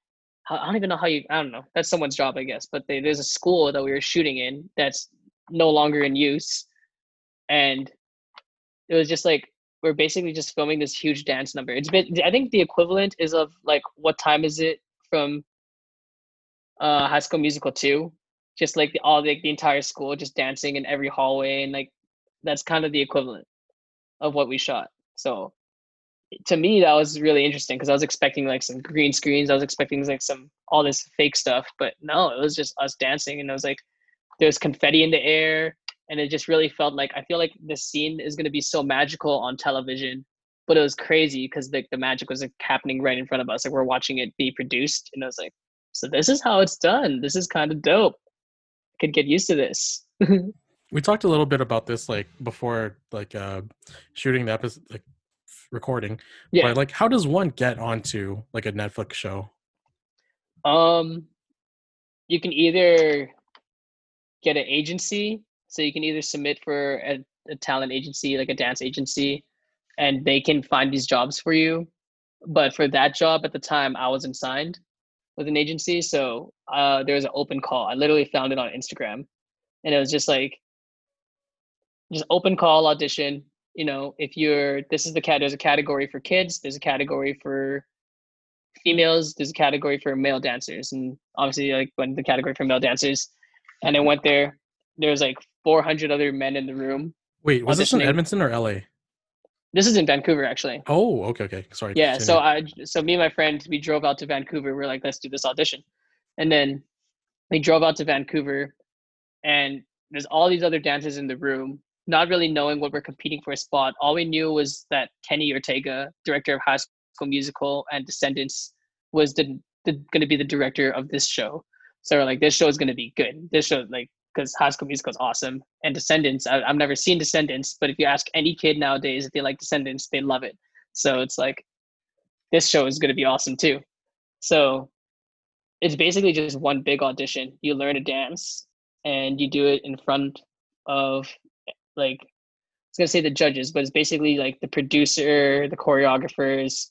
i don't even know how you i don't know that's someone's job i guess but they, there's a school that we were shooting in that's no longer in use and it was just like we're basically just filming this huge dance number. It's been I think the equivalent is of like what time is it from uh High School Musical 2? Just like the, all the, the entire school just dancing in every hallway and like that's kind of the equivalent of what we shot. So to me that was really interesting because I was expecting like some green screens, I was expecting like some all this fake stuff, but no, it was just us dancing and it was like there's confetti in the air and it just really felt like I feel like this scene is going to be so magical on television, but it was crazy because like the magic was like happening right in front of us, like we're watching it be produced, and I was like, so this is how it's done. This is kind of dope. I could get used to this. We talked a little bit about this like before like uh shooting the episode like recording. yeah. But like how does one get onto like a Netflix show? Um, you can either get an agency, so you can either submit for a, a talent agency, like a dance agency, and they can find these jobs for you. But for that job at the time, I wasn't signed with an agency, so uh, there was an open call. I literally found it on Instagram, and it was just like, just open call audition. You know, if you're this is the cat. There's a category for kids. There's a category for females there's a category for male dancers and obviously like went the category for male dancers and i went there there was like 400 other men in the room Wait, was this in. Edmonton or LA? this is in vancouver actually Oh, okay, okay. Sorry. yeah so i so me and my friend we drove out to vancouver we are like let's do this audition and then we drove out to vancouver and there's all these other dancers in the room not really knowing what we're competing for a spot all we knew was that kenny ortega director of high school musical and descendants was the, the going to be the director of this show so we're like this show is going to be good this show like because High School Musical is awesome. And Descendants, I, I've never seen Descendants, but if you ask any kid nowadays if they like Descendants, they love it. So it's like this show is going to be awesome too. So it's basically just one big audition. You learn a dance and you do it in front of like I was gonna say the judges, but it's basically like the producer, the choreographers,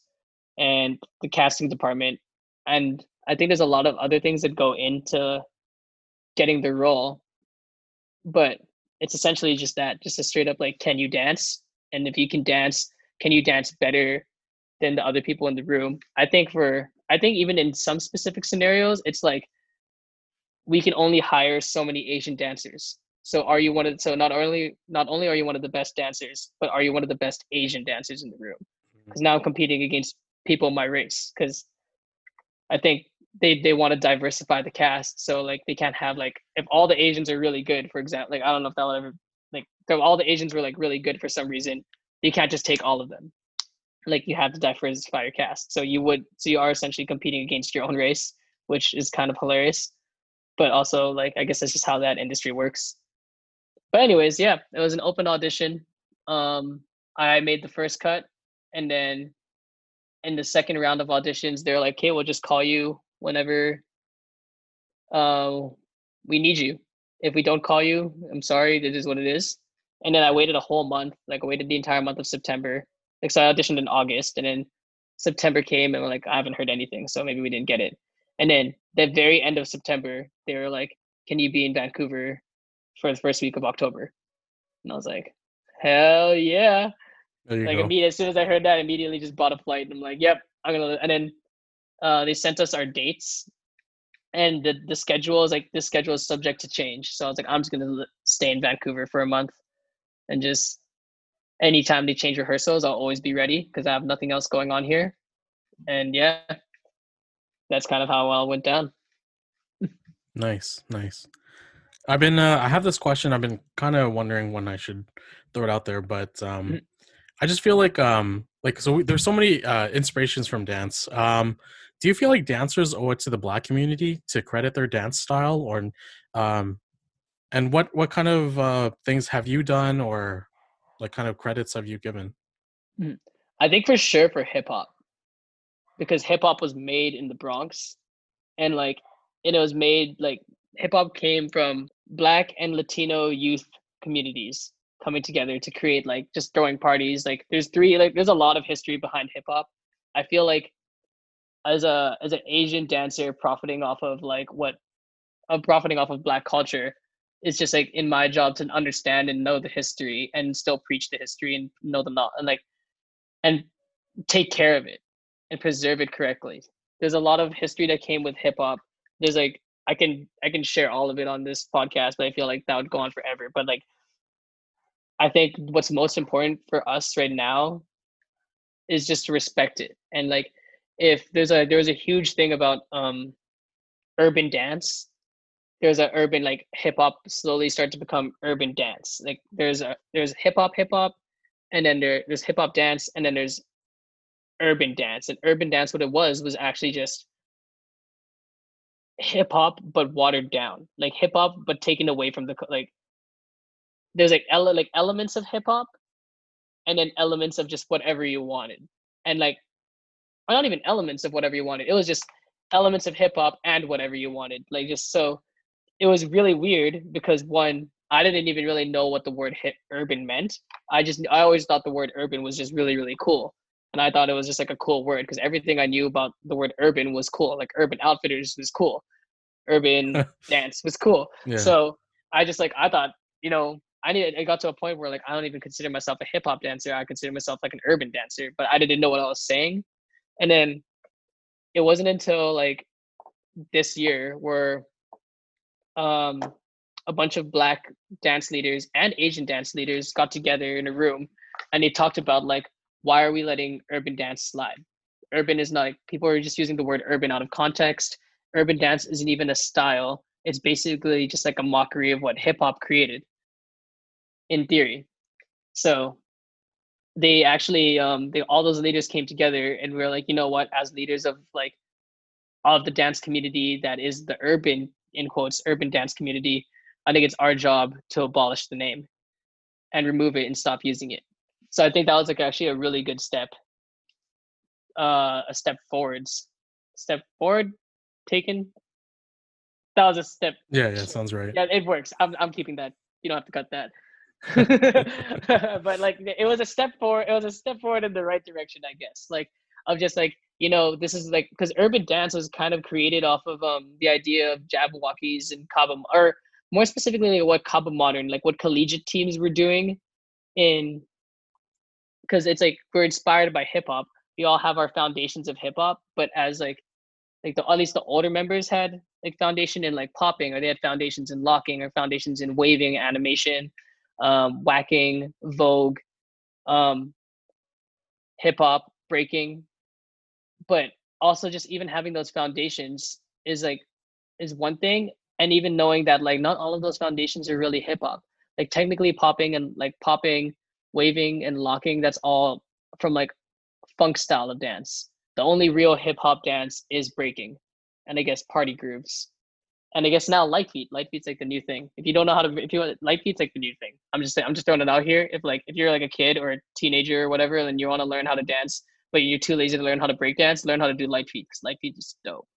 and the casting department. And I think there's a lot of other things that go into getting the role, but it's essentially just that, just a straight up like, can you dance? And if you can dance, can you dance better than the other people in the room? I think for I think even in some specific scenarios, it's like we can only hire so many Asian dancers. So are you one of so not only not only are you one of the best dancers, but are you one of the best Asian dancers in the room? Mm-hmm. Because now I'm competing against people my race. Because I think they they want to diversify the cast, so like they can't have like if all the Asians are really good, for example, like I don't know if that would ever like if all the Asians were like really good for some reason, you can't just take all of them. Like you have to diversify your cast. So you would so you are essentially competing against your own race, which is kind of hilarious. But also like I guess that's just how that industry works but anyways, yeah, it was an open audition. Um, I made the first cut, and then in the second round of auditions, they're like, "Okay, we'll just call you whenever uh, we need you. If we don't call you, I'm sorry. This is what it is." And then I waited a whole month. Like I waited the entire month of September. Like so, I auditioned in August, and then September came, and we're like I haven't heard anything, so maybe we didn't get it. And then the very end of September, they were like, "Can you be in Vancouver for the first week of October. And I was like, hell yeah. Like immediately, as soon as I heard that, I immediately just bought a flight. And I'm like, yep, I'm gonna. And then uh, they sent us our dates, and the the schedule is like this schedule is subject to change. So I was like, I'm just gonna stay in Vancouver for a month, and just anytime they change rehearsals, I'll always be ready because I have nothing else going on here. And yeah, that's kind of how it all went down. nice, nice. I've been uh, I have this question. I've been kind of wondering when I should throw it out there, but um, mm-hmm. I just feel like um, like so we, there's so many uh, inspirations from dance. Um, do you feel like dancers owe it to the black community to credit their dance style, or um, and what what kind of uh, things have you done, or like kind of credits have you given? Mm-hmm. I think for sure for hip hop, because hip hop was made in the Bronx, and like and it was made like hip hop came from black and latino youth communities coming together to create like just throwing parties like there's three like there's a lot of history behind hip hop. I feel like as a as an asian dancer profiting off of like what of profiting off of black culture it's just like in my job to understand and know the history and still preach the history and know the not and like and take care of it and preserve it correctly. There's a lot of history that came with hip hop. There's like I can I can share all of it on this podcast, but I feel like that would go on forever. But like I think what's most important for us right now is just to respect it. And like if there's a there's a huge thing about um urban dance, there's a urban like hip hop slowly start to become urban dance. Like there's a there's hip hop hip hop and then there there's hip hop dance and then there's urban dance. And urban dance what it was was actually just hip hop but watered down, like hip hop but taken away from the like. There's like ele- like elements of hip hop, and then elements of just whatever you wanted, and like, or not even elements of whatever you wanted. It was just elements of hip hop and whatever you wanted, like just so. It was really weird because one, I didn't even really know what the word hip urban meant. I just I always thought the word urban was just really really cool and I thought it was just like a cool word because everything I knew about the word urban was cool. Like Urban Outfitters was cool, urban dance was cool. Yeah. So I just like I thought you know I need it got to a point where like I don't even consider myself a hip hop dancer. I consider myself like an urban dancer, but I didn't know what I was saying. And then it wasn't until like this year where um a bunch of black dance leaders and Asian dance leaders got together in a room and they talked about like why are we letting urban dance slide? Urban is not people are just using the word urban out of context. Urban dance isn't even a style. It's basically just like a mockery of what hip hop created in theory. So they actually um they all those leaders came together and we are like, you know what, as leaders of like of the dance community that is the urban in quotes urban dance community, I think it's our job to abolish the name and remove it and stop using it. So I think that was like actually a really good step, uh, a step forwards, step forward taken. That was a step. Yeah, yeah, sounds right. Yeah, it works. I'm I'm keeping that. You don't have to cut that. but like it was a step forward. It was a step forward in the right direction, I guess. Like of just like you know this is like because urban dance was kind of created off of um the idea of Jabbawockeez and Kaba or more specifically like what Kaba Modern like what collegiate teams were doing in because it's like we're inspired by hip hop. We all have our foundations of hip hop, but as like like the at least the older members had like foundation in like popping, or they had foundations in locking, or foundations in waving, animation, um, whacking, vogue, um, hip hop, breaking. But also just even having those foundations is like is one thing, and even knowing that like not all of those foundations are really hip hop. Like technically popping and like popping waving and locking that's all from like funk style of dance. The only real hip hop dance is breaking and i guess party grooves. And i guess now light feet light beat's like the new thing. If you don't know how to if you want light beat's like the new thing. I'm just i'm just throwing it out here. If like if you're like a kid or a teenager or whatever and you want to learn how to dance but you're too lazy to learn how to break dance learn how to do light feet because light feet is dope.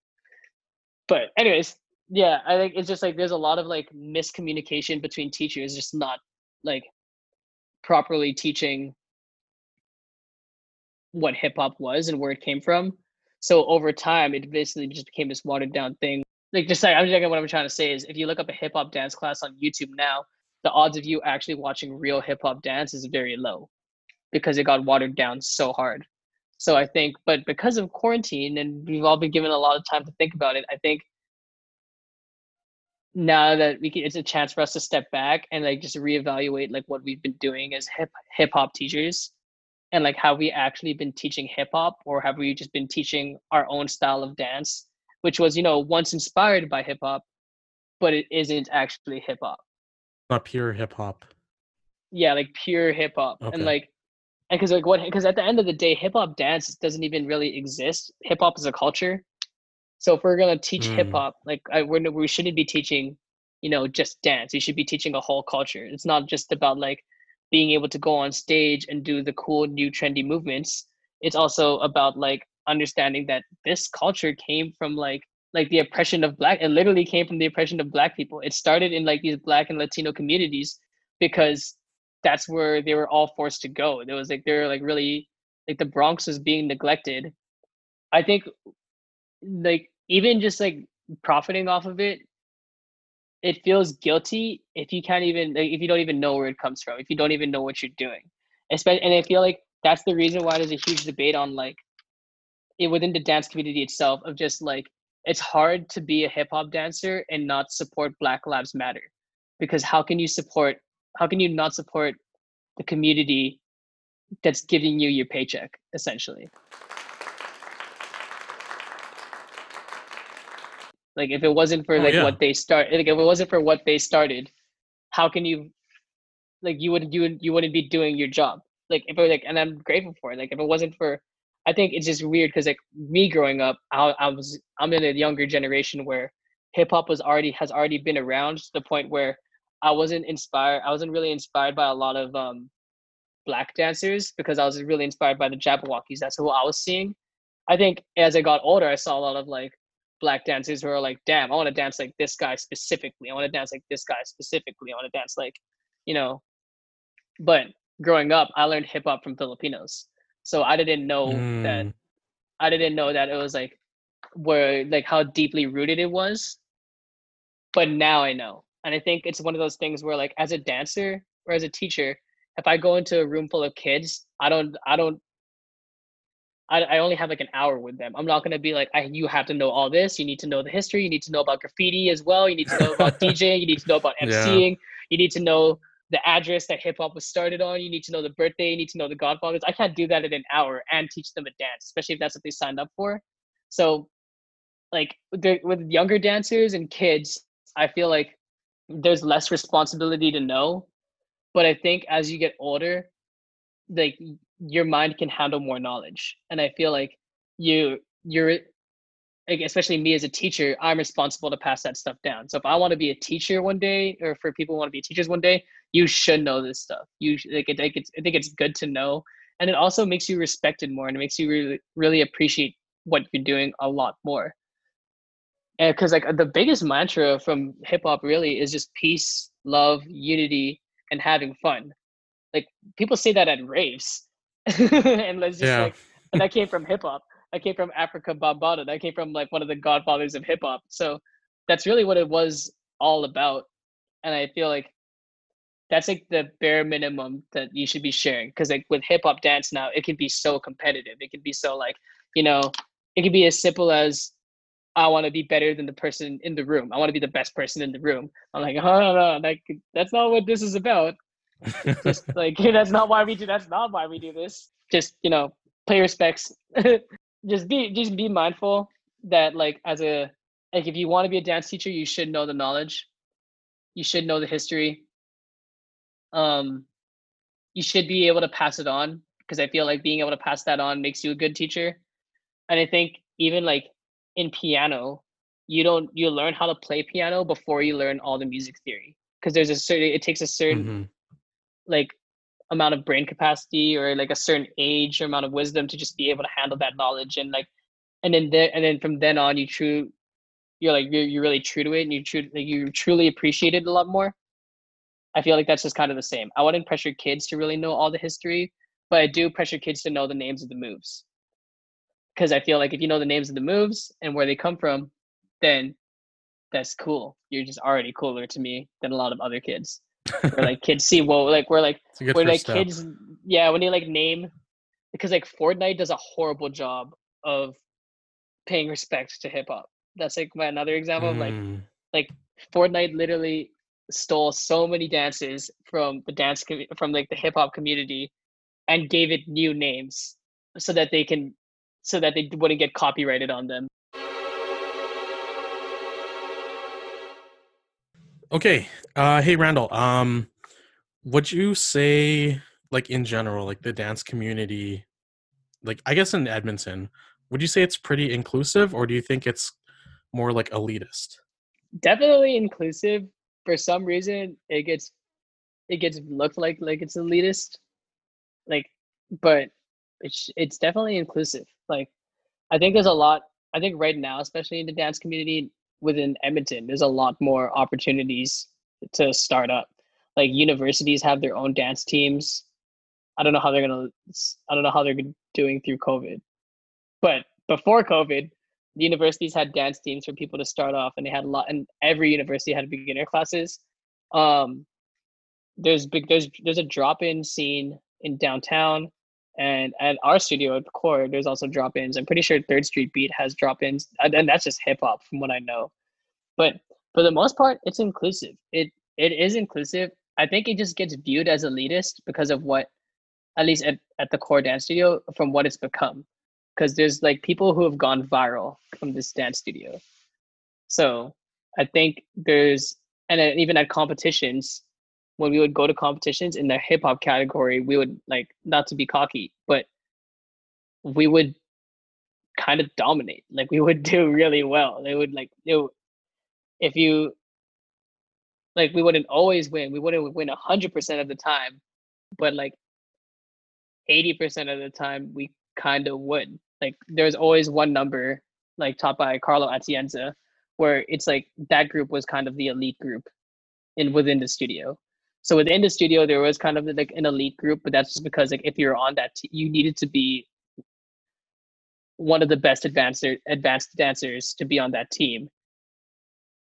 But anyways yeah i think it's just like there's a lot of like miscommunication between teachers. Just not like properly teaching what hip hop was and where it came from. So over time, it basically just became this watered down thing. Like just like I'm just like, what I'm trying to say is, if you look up a hip hop dance class on YouTube now, the odds of you actually watching real hip hop dance is very low, because it got watered down so hard. So I think, but because of quarantine and we've all been given a lot of time to think about it, I think now that we can, it's a chance for us to step back and like just reevaluate like what we've been doing as hip hip hop teachers and like have we actually been teaching hip hop or have we just been teaching our own style of dance which was you know once inspired by hip hop but it isn't actually hip hop. Not pure hip hop. Yeah like pure hip hop Okay. and like and because like what because at the end of the day hip hop dance doesn't even really exist. Hip hop is a culture so if we're gonna teach Mm. hip hop, like I, we're, we shouldn't be teaching, you know, just dance. You should be teaching a whole culture. It's not just about like being able to go on stage and do the cool new trendy movements. It's also about like understanding that this culture came from like like the oppression of black. It literally came from the oppression of black people. It started in like these black and Latino communities because that's where they were all forced to go. There was like they were like really like the Bronx was being neglected. I think like even just like profiting off of it it feels guilty if you can't even like, if you don't even know where it comes from if you don't even know what you're doing. Especially and i feel like that's the reason why there's a huge debate on like it within the dance community itself of just like it's hard to be a hip hop dancer and not support black lives matter because how can you support how can you not support the community that's giving you your paycheck essentially like if it wasn't for Oh, like yeah. what they start like if it wasn't for what they started how can you like you would you would you wouldn't be doing your job. Like if it like and i'm grateful for it. Like if it wasn't for i think it's just weird because like me growing up I, I was i'm in a younger generation where hip hop was already has already been around to the point where i wasn't inspired i wasn't really inspired by a lot of um black dancers because i was really inspired by the Jabbawockeez. That's who i was seeing. I think as i got older i saw a lot of like black dancers who are like, damn, I want to dance like this guy specifically. I want to dance like this guy specifically. I want to dance like, you know. But growing up, I learned hip hop from Filipinos, so I didn't know that. Mm. I didn't know that it was like where like how deeply rooted it was. But now I know, and I think it's one of those things where like as a dancer or as a teacher, if I go into a room full of kids, I don't, I don't I, I only have like an hour with them. I'm not gonna be like, I, you have to know all this. You need to know the history. You need to know about graffiti as well. You need to know about DJing. You need to know about Yeah. MCing. You need to know the address that hip hop was started on. You need to know the birthday. You need to know the Godfathers. I can't do that in an hour and teach them a dance, especially if that's what they signed up for. So, like the, with younger dancers and kids, I feel like there's less responsibility to know. But I think as you get older, like your mind can handle more knowledge and i feel like you you're eh, like especially me as a teacher, I'm responsible to pass that stuff down. So if I want to be a teacher one day, or for people who want to be teachers one day, you should know this stuff. You like, it, like it's, I think it's good to know, and it also makes you respected more, and it makes you really really appreciate what you're doing a lot more. And because like the biggest mantra from hip hop really is just peace, love, unity, and having fun. Like people say that at raves, and let's just Yeah. like, and that came from hip hop. That came from Afrika Bambaataa. That came from like one of the godfathers of hip hop. So that's really what it was all about. And I feel like that's like the bare minimum that you should be sharing. Because like with hip hop dance now, it can be so competitive. It can be so like, you know, it can be as simple as I want to be better than the person in the room. I want to be the best person in the room. I'm like, oh no, no, like that's not what this is about. Just like that's not why we do. That's not why we do this. Just you know, pay respects. just be just be mindful that like as a like if you want to be a dance teacher, you should know the knowledge. You should know the history. Um, you should be able to pass it on because I feel like being able to pass that on makes you a good teacher. And I think even like in piano, you don't you learn how to play piano before you learn all the music theory because there's a certain it takes a certain Mhm. Like amount of brain capacity or like a certain age or amount of wisdom to just be able to handle that knowledge and like and then there and then from then on you true you're like you're, you're really true to it and you true like you truly appreciate it a lot more. I feel like that's just kind of the same. I wouldn't pressure kids to really know all the history but i do pressure kids to know the names of the moves. Because i feel like if you know the names of the moves and where they come from then that's cool. You're just already cooler to me than a lot of other kids where like kids see whoa like we're like It's a good where first like step. kids yeah when they like name because like fortnite does a horrible job of paying respect to hip-hop that's like my another example of like Mm. like fortnite literally stole so many dances from the dance commu- from like the hip-hop community and gave it new names so that they can so that they wouldn't get copyrighted on them Okay. Uh hey Randall, um would you say like in general, like the dance community like I guess in Edmonton, would you say it's pretty inclusive or do you think it's more like elitist? definitely inclusive for some reason it gets it gets looked like like it's elitist like but it's it's definitely inclusive like i think there's a lot i think right now especially in the dance community within edmonton there's a lot more opportunities to start up. Like universities have their own dance teams. I don't know how they're gonna i don't know how they're doing through covid. But before covid the universities had dance teams for people to start off and they had a lot and every university had beginner classes. Um there's big there's there's a drop-in scene in downtown and at our studio at the Kore there's also drop-ins. I'm pretty sure third street beat has drop-ins. And and that's just hip-hop from what i know. But for the most part it's inclusive. It it is inclusive. I think it just gets viewed as elitist because of what at least at, at the Kore dance studio from what it's become. Because there's like people who have gone viral from this dance studio. So I think there's and even at competitions, when we would go to competitions in the hip hop category, we would like not to be cocky, but we would kind of dominate. Like we would do really well. They would like it, if you like we wouldn't always win. We wouldn't win hundred percent of the time, but like eighty percent of the time we kind of would. Like there's always one number, like taught by Carlo Atienza, where it's like that group was kind of the elite group in within the studio. So within the studio, there was kind of like an elite group, but that's just because like if you're on that, t- you needed to be one of the best advanced advanced dancers to be on that team,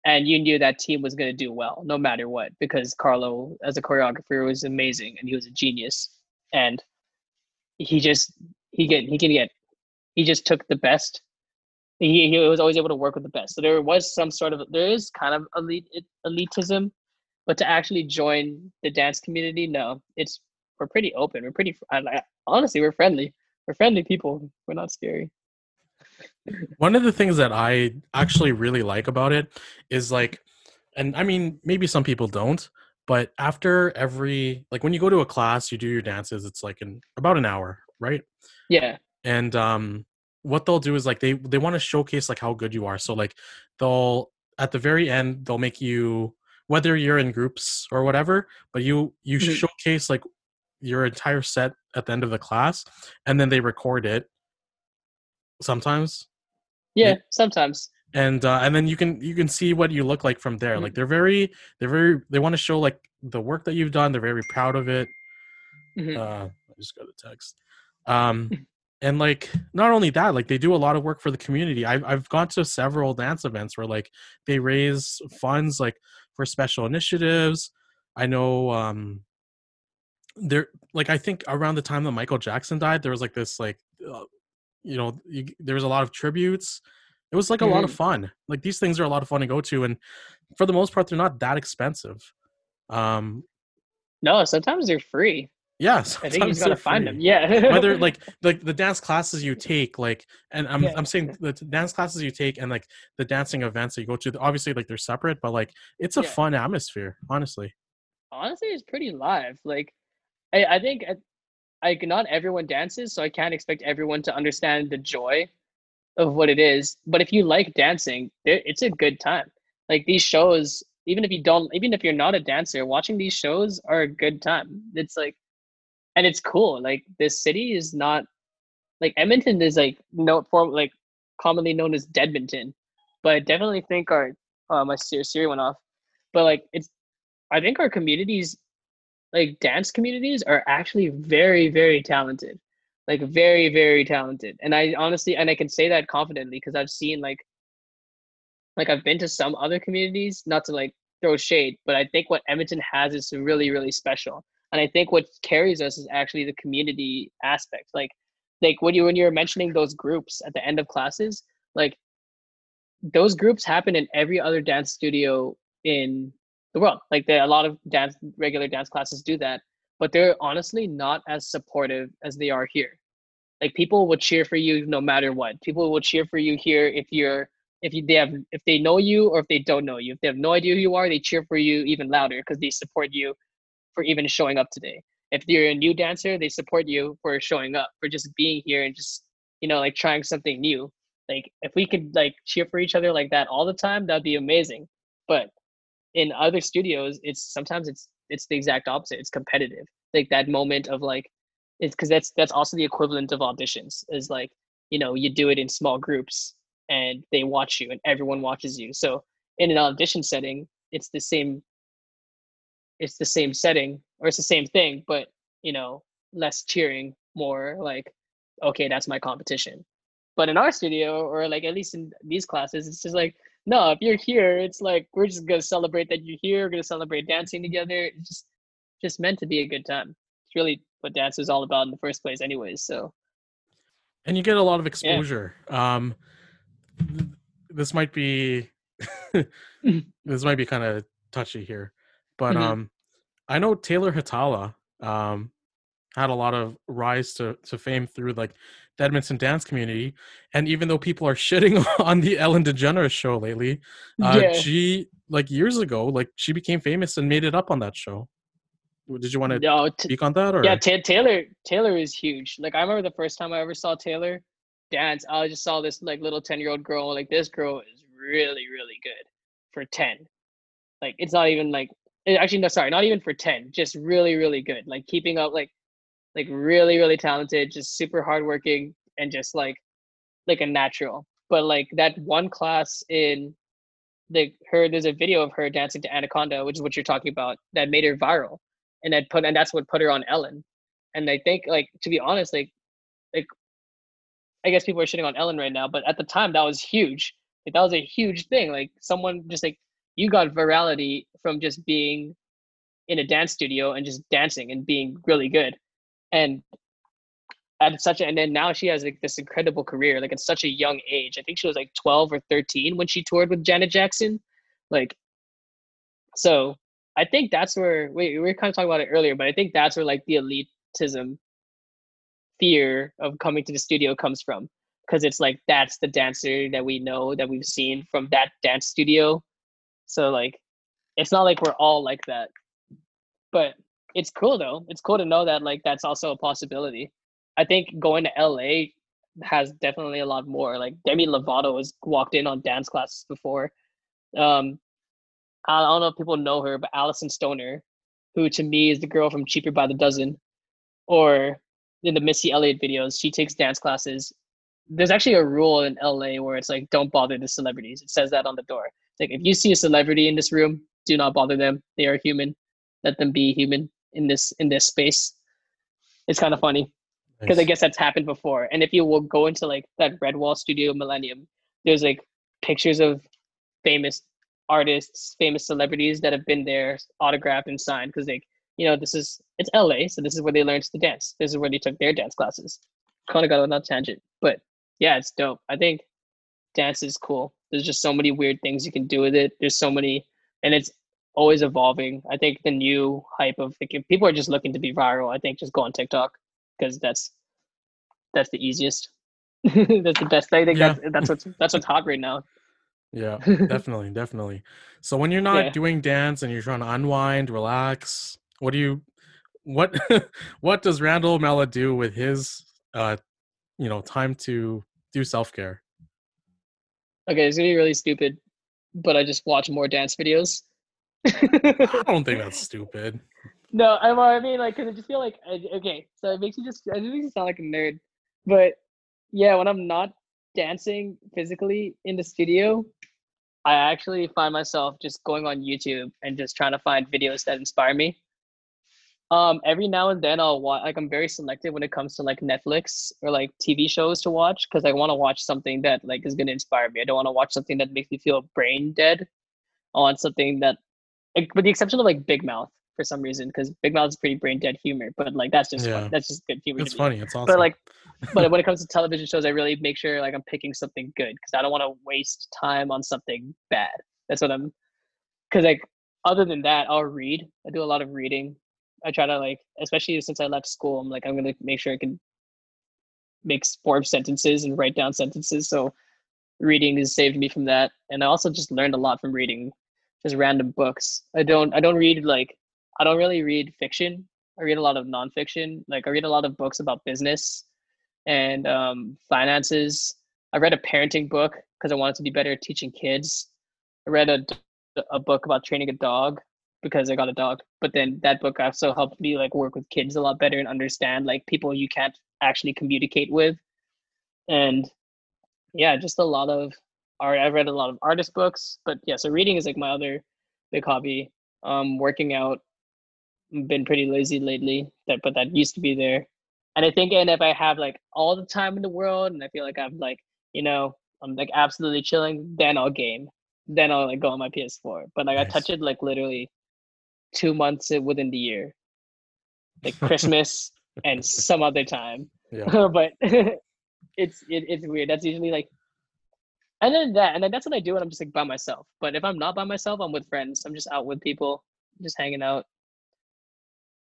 and you knew that team was going to do well no matter what because Carlo as a choreographer was amazing and he was a genius, and he just he get he can get he just took the best. He, he was always able to work with the best. So there was some sort of there is kind of elite elitism but to actually join the dance community no it's we're pretty open we're pretty I, I, honestly we're friendly we're friendly people we're not scary One of the things that I actually really like about it is like, and I mean, maybe some people don't, but after every, like when you go to a class, you do your dances, it's like in about an hour, right? yeah And um, what they'll do is like they they want to showcase like how good you are. So like they'll at the very end they'll make you whether you're in groups or whatever, but you you Mhm. showcase like your entire set at the end of the class, and then they record it sometimes Yeah, sometimes. and uh, and then you can you can see what you look like from there. Mhm. Like they're very they're very they want to show like the work that you've done. They're very proud of it. Mhm. Uh, I just got a text. Um, and like not only that, like they do a lot of work for the community. I've I've gone to several dance events where like they raise funds like for special initiatives. I know um there like I think around the time that Michael Jackson died, there was like this like uh, you know you, there was a lot of tributes. It was like a lot of fun. Like these things are a lot of fun to go to, and for the most part, they're not that expensive. Um, No, sometimes they're free. Yeah, I think you sometimes just gotta they're find free them. Yeah. whether like like the dance classes you take like and i'm Yeah. i'm saying the dance classes you take and like the dancing events that you go to obviously like they're separate but like it's a Yeah. fun atmosphere honestly honestly it's pretty live like i, I think uh, like not everyone dances so i can't expect everyone to understand the joy of what it is but if you like dancing it's a good time like these shows even if you don't even if you're not a dancer watching these shows are a good time it's like and it's cool like this city is not like edmonton is like no form like commonly known as deadmonton but i definitely think our uh, my Siri went off but like it's I think our communities, like dance communities, are actually very, very talented. Like very, very talented. And I honestly, and I can say that confidently because I've seen like, like I've been to some other communities, not to like throw shade, but I think what Edmonton has is really, really special. And I think what carries us is actually the community aspect. Like, like when you when you're mentioning those groups at the end of classes, like those groups happen in every other dance studio in the world. Like there, a lot of dance, regular dance classes do that, but they're honestly not as supportive as they are here. Like people will cheer for you no matter what. People will cheer for you here if you're if you they have if they know you or if they don't know you. If they have no idea who you are, they cheer for you even louder because they support you for even showing up today. If you're a new dancer, they support you for showing up, for just being here and just you know like trying something new. Like if we could like cheer for each other like that all the time, that'd be amazing. But in other studios it's sometimes it's it's the exact opposite it's competitive like that moment of like it's because that's that's also the equivalent of auditions is like you know you do it in small groups and they watch you and everyone watches you so in an audition setting it's the same it's the same setting or it's the same thing but you know less cheering more like okay that's my competition but in our studio or like at least in these classes it's just like no, if you're here, it's like we're just gonna celebrate that you're here. We're gonna celebrate dancing together. It's just just meant to be a good time. It's really what dance is all about in the first place, anyways. So and you get a lot of exposure um this might be this might be kind of touchy here but Mhm. um i know taylor hatala um had a lot of rise to, to fame through like the edmonton dance community and even though people are shitting on the ellen degeneres show lately uh yeah, she like years ago like she became famous and made it up on that show did you want to no, t- speak on that or yeah. Ta Taylor Taylor is huge. Like I remember the first time I ever saw Taylor dance, I just saw this like little ten year old girl. Like this girl is really really good for ten. Like it's not even like Eh, actually no sorry not even for ten. Just really really good. Like keeping up like like really really talented just super hardworking and just like like a natural but like that one class in the her there's a video of her dancing to anaconda which is what you're talking about that made her viral and that put and that's what put her on ellen and i think like to be honest like like i guess people are shitting on ellen right now but at the time that was huge like that was a huge thing like someone just like you got virality from just being in a dance studio and just dancing and being really good. And at such a and then now she has like this incredible career like at such a young age. I think she was like 12 or 13 when she toured with janet jackson. Like so i think that's where we, we were kind of talking about it earlier but i think that's where like the elitism fear of coming to the studio comes from. Because it's like that's the dancer that we know that we've seen from that dance studio so like it's not like we're all like that but it's cool though it's cool to know that like that's also a possibility i think going to la has definitely a lot more. Like Demi Lovato has walked in on dance classes before. Um, I don't know if people know her, but Alyson Stoner, who to me is the girl from Cheaper by the Dozen, or in the Missy Elliott videos, she takes dance classes. There's actually a rule in LA where it's like don't bother the celebrities. It says that on the door. Like if you see a celebrity in this room, do not bother them. They are human. Let them be human in this in this space. It's kind of funny because I guess that's happened before. And if you will go into like that Red Wall Studio Millennium, there's like pictures of famous artists, famous celebrities that have been there, autographed and signed because like you know this is it's LA, so this is where they learned to dance. This is where they took their dance classes. Kind of got on that tangent, but yeah, it's dope. I think dance is cool. There's just so many weird things you can do with it. There's so many, and it's always evolving. I think the new hype of like if people are just looking to be viral, I think just go on TikTok because that's that's the easiest. that's the best. I think Yeah. that's that's what's that's what's hot right now. Yeah, definitely, definitely. So when you're not Yeah. doing dance and you're trying to unwind, relax, what do you what what does Randall Mella do with his uh you know, time to do self-care? Okay, it's gonna be really stupid, but I just watch more dance videos. I don't think that's stupid. No, I, well, I mean, like, cause I just feel like, I- okay, so it makes you just, it makes you sound like a nerd. But yeah, when I'm not dancing physically in the studio, I actually find myself just going on YouTube and just trying to find videos that inspire me. Um, every now and then I'll watch, like, I'm very selective when it comes to like Netflix or like TV shows to watch because I want to watch something that like is gonna inspire me. I don't want to watch something that makes me feel brain dead. I want something that, like, with the exception of like Big Mouth for some reason because Big Mouth is pretty brain dead humor, but like that's just Yeah. fun. that's just good humor. It's funny, it's awesome. But like, but when it comes to television shows, I really make sure like I'm picking something good because I don't want to waste time on something bad. That's what I'm. Because like, other than that, I'll read. I do a lot of reading. I try to like, especially since I left school, I'm like I'm gonna make sure I can make form sentences and write down sentences. So reading has saved me from that, and I also just learned a lot from reading, just random books. I don't I don't read like I don't really read fiction. I read a lot of nonfiction. Like I read a lot of books about business and um, finances. I read a parenting book because I wanted to be better at teaching kids. I read a, a book about training a dog because I got a dog. But then that book also helped me like work with kids a lot better and understand like people you can't actually communicate with. And yeah, just a lot of art. I've read a lot of artist books, but yeah, so reading is like my other big hobby. Um, working out, been pretty lazy lately. That but that used to be there. And I think, and if I have like all the time in the world, and I feel like I'm like, you know, I'm like absolutely chilling, then I'll game. Then I'll like go on my PS4. But like I touch it like literally two months within the year, like Christmas and some other time. yeah. but it's it, it's weird. That's usually like, and then that, and then that's what I do when I'm just like by myself. But if I'm not by myself, I'm with friends. I'm just out with people, just hanging out.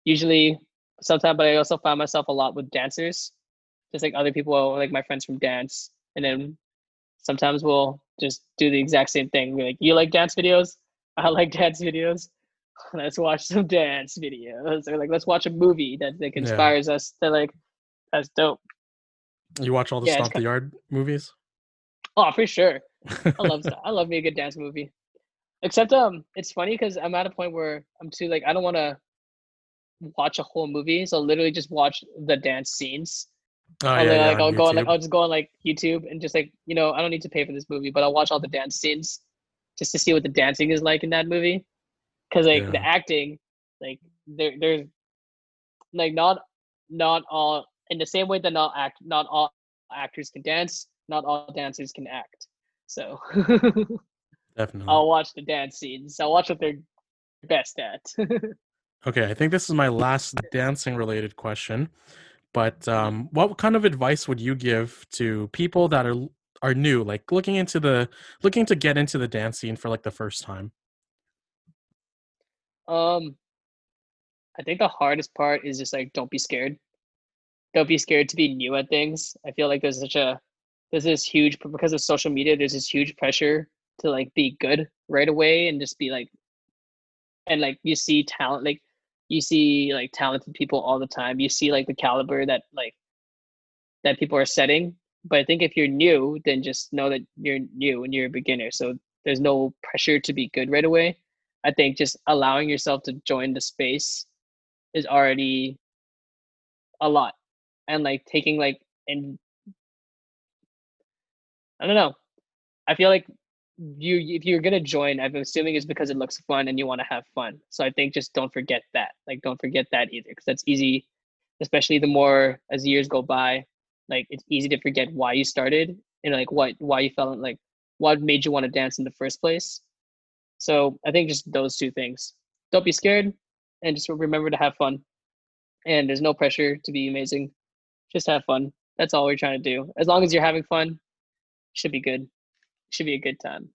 Usually, sometimes, but I also find myself a lot with dancers, just like other people, like my friends from dance, and then sometimes we'll just do the exact same thing. We're like, you like dance videos? I like dance videos. Let's watch some dance videos, or like let's watch a movie that like Yeah. inspires us. To like, that's dope. You watch all the Yeah, Stomp the Yard movies? Oh, for sure. I love. I love me a good dance movie. Except um, it's funny because I'm at a point where I'm too like I don't want to watch a whole movie, so I'll literally just watch the dance scenes. Oh I'll, yeah, like, yeah, I'll go on, like I'll just go on like YouTube and just like you know I don't need to pay for this movie, but I'll watch all the dance scenes just to see what the dancing is like in that movie. Because like the acting, like there there's like not not all in the same way that not act not all actors can dance, not all dancers can act. So Definitely. I'll watch the dance scenes. I'll watch what they're best at. Okay, I think this is my last dancing related question. But Mm-hmm. um, what kind of advice would you give to people that are are new, like looking into the looking to get into the dance scene for like the first time? Um, I think the hardest part is just like don't be scared. Don't be scared to be new at things. I feel like there's such a there's this huge because of social media. There's this huge pressure to like be good right away and just be like, and like you see talent like you see like talented people all the time. You see like the caliber that like that people are setting but I think if you're new, then just know that you're new and you're a beginner. So there's no pressure to be good right away. I think just allowing yourself to join the space is already a lot. And like taking like and I don't know. I feel like you if you're gonna join, I'm assuming it's because it looks fun and you want to have fun. So I think just don't forget that. Like don't forget that either, because that's easy, especially the more as years go by. Like it's easy to forget why you started and like what why you felt like what made you want to dance in the first place. So I think just those two things. Don't be scared and just remember to have fun. And there's no pressure to be amazing. Just have fun. That's all we're trying to do. As long as you're having fun, should be good. Should be a good time.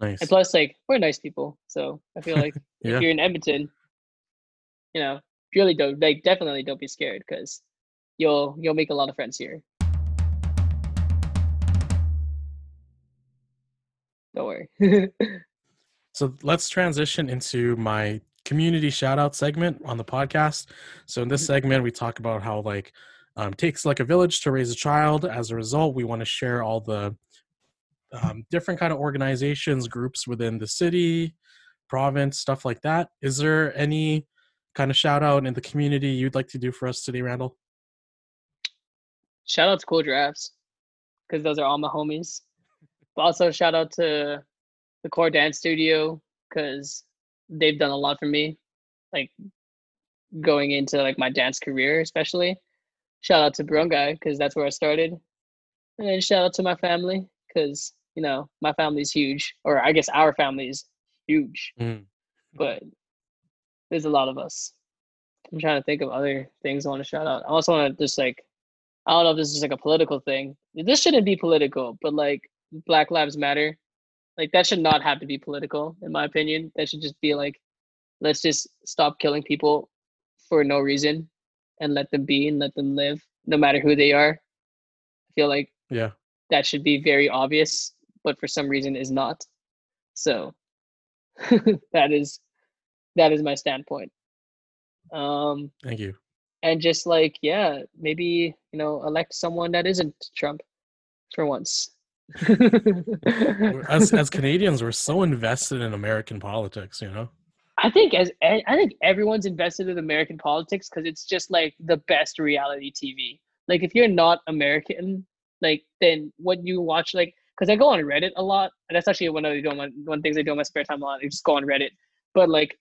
Nice. And plus, like we're nice people, so I feel like Yeah. if you're in Edmonton, you know, really don't like definitely don't be scared because you'll you'll make a lot of friends here. Don't worry. So let's transition into my community shout out segment on the podcast. So in this segment, we talk about how like um, takes like a village to raise a child. As a result, we want to share all the um, different kind of organizations, groups within the city, province, stuff like that. Is there any kind of shout out in the community you'd like to do for us today, Randall? shout out to Cool Giraffes because those are all my homies. But also shout out to the Kore Dance Studio because they've done a lot for me, like going into like my dance career, especially. Shout out to Barangay because that's where I started, and then shout out to my family because you know my family's huge, or I guess our family is huge, Mm. but there's a lot of us. I'm trying to think of other things I want to shout out. I also want to just like I don't know if this is like a political thing. This shouldn't be political, but like Black Lives Matter, like that should not have to be political, in my opinion. That should just be like, let's just stop killing people for no reason and let them be and let them live, no matter who they are. I feel like Yeah. that should be very obvious, but for some reason is not. So that is that is my standpoint. Um Thank you. and just like yeah maybe you know elect someone that isn't trump for once As as Canadians, we're so invested in American politics, you know. i think as i think everyone's invested in american politics because it's just like the best reality tv like if you're not american like then what you watch like because i go on reddit a lot and that's actually one of the one, one things i do in my spare time a lot i just go on reddit but like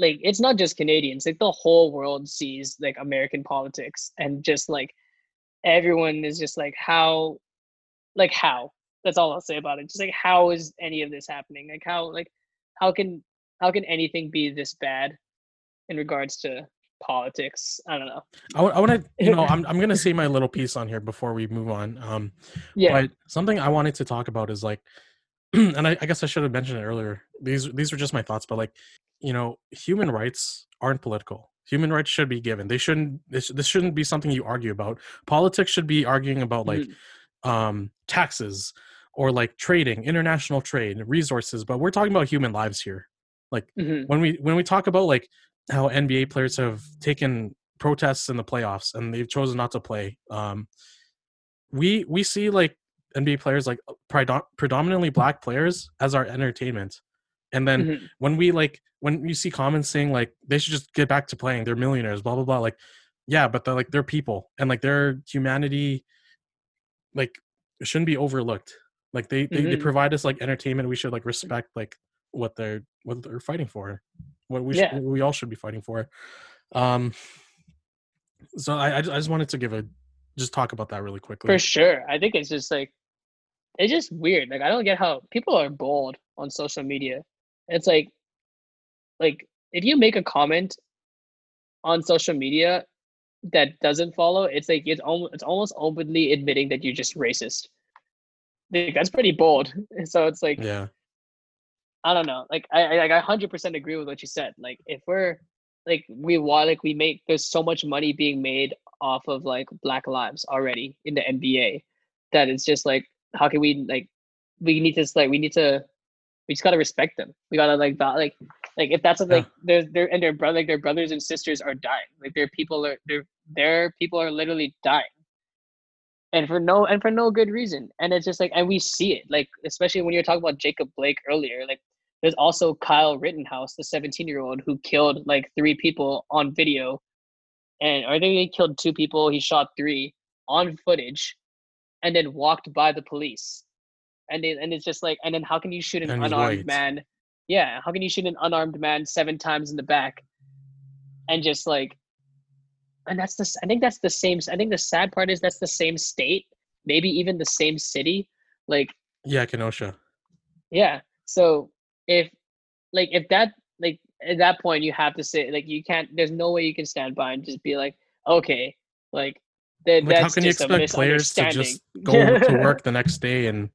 like it's not just Canadians, like the whole world sees like American politics and just like everyone is just like how like how that's all I'll say about it. Just like how is any of this happening? Like how like how can how can anything be this bad in regards to politics? I don't know. I, I want to, you know, I'm I'm gonna say my little piece on here before we move on. Um, Yeah. But something I wanted to talk about is like, and I, I guess I should have mentioned it earlier. These these were just my thoughts, but like, you know, human rights aren't political. Human rights should be given. They shouldn't. This, this shouldn't be something you argue about. Politics should be arguing about like Mhm. Um, taxes or like trading, international trade, resources. But we're talking about human lives here. Like Mhm. when we when we talk about like how NBA players have taken protests in the playoffs and they've chosen not to play. Um, we we see like NBA players like predo- predominantly black players as our entertainment, and then Mhm. when we like when you see comments saying like they should just get back to playing, they're millionaires, blah blah blah. Like, yeah, but they're like they're people and like their humanity, like shouldn't be overlooked. Like they they, they Mhm. provide us like entertainment. We should like respect like what they're what they're fighting for, what we Yeah. should, what we all should be fighting for. Um, so I I I just wanted to give a just talk about that really quickly. For sure. I think it's just like it's just weird. Like I don't get how people are bold on social media. It's like like if you make a comment on social media that doesn't follow, it's like it's almost it's almost openly admitting that you're just racist. Like, that's pretty bold. So it's like Yeah. I don't know. Like I, I like I hundred percent agree with what you said. Like if we're like we want like we make there's so much money being made off of like black lives already in the NBA that it's just like how can we like we need to like we need to we just gotta respect them. We gotta like val- like like if that's what, Yeah. like their their and their brother like their brothers and sisters are dying. Like their people are their their people are literally dying. and for no and for no good reason. And it's just like and we see it like especially when you're talking about Jacob Blake earlier, like there's also Kyle Rittenhouse, the 17 year old who killed like three people on video, and I think he killed two people. He shot three on footage, and then walked by the police, and it, and it's just like and then how can you shoot an And unarmed white. man? Yeah, how can you shoot an unarmed man seven times in the back, and just like, and that's the I think that's the same. I think the sad part is that's the same state, maybe even the same city. Like Yeah, Kenosha. yeah. So if like if that like at that point you have to say like you can't there's no way you can stand by and just be like, okay, like that Like, how can you expect players to just go to work the next day and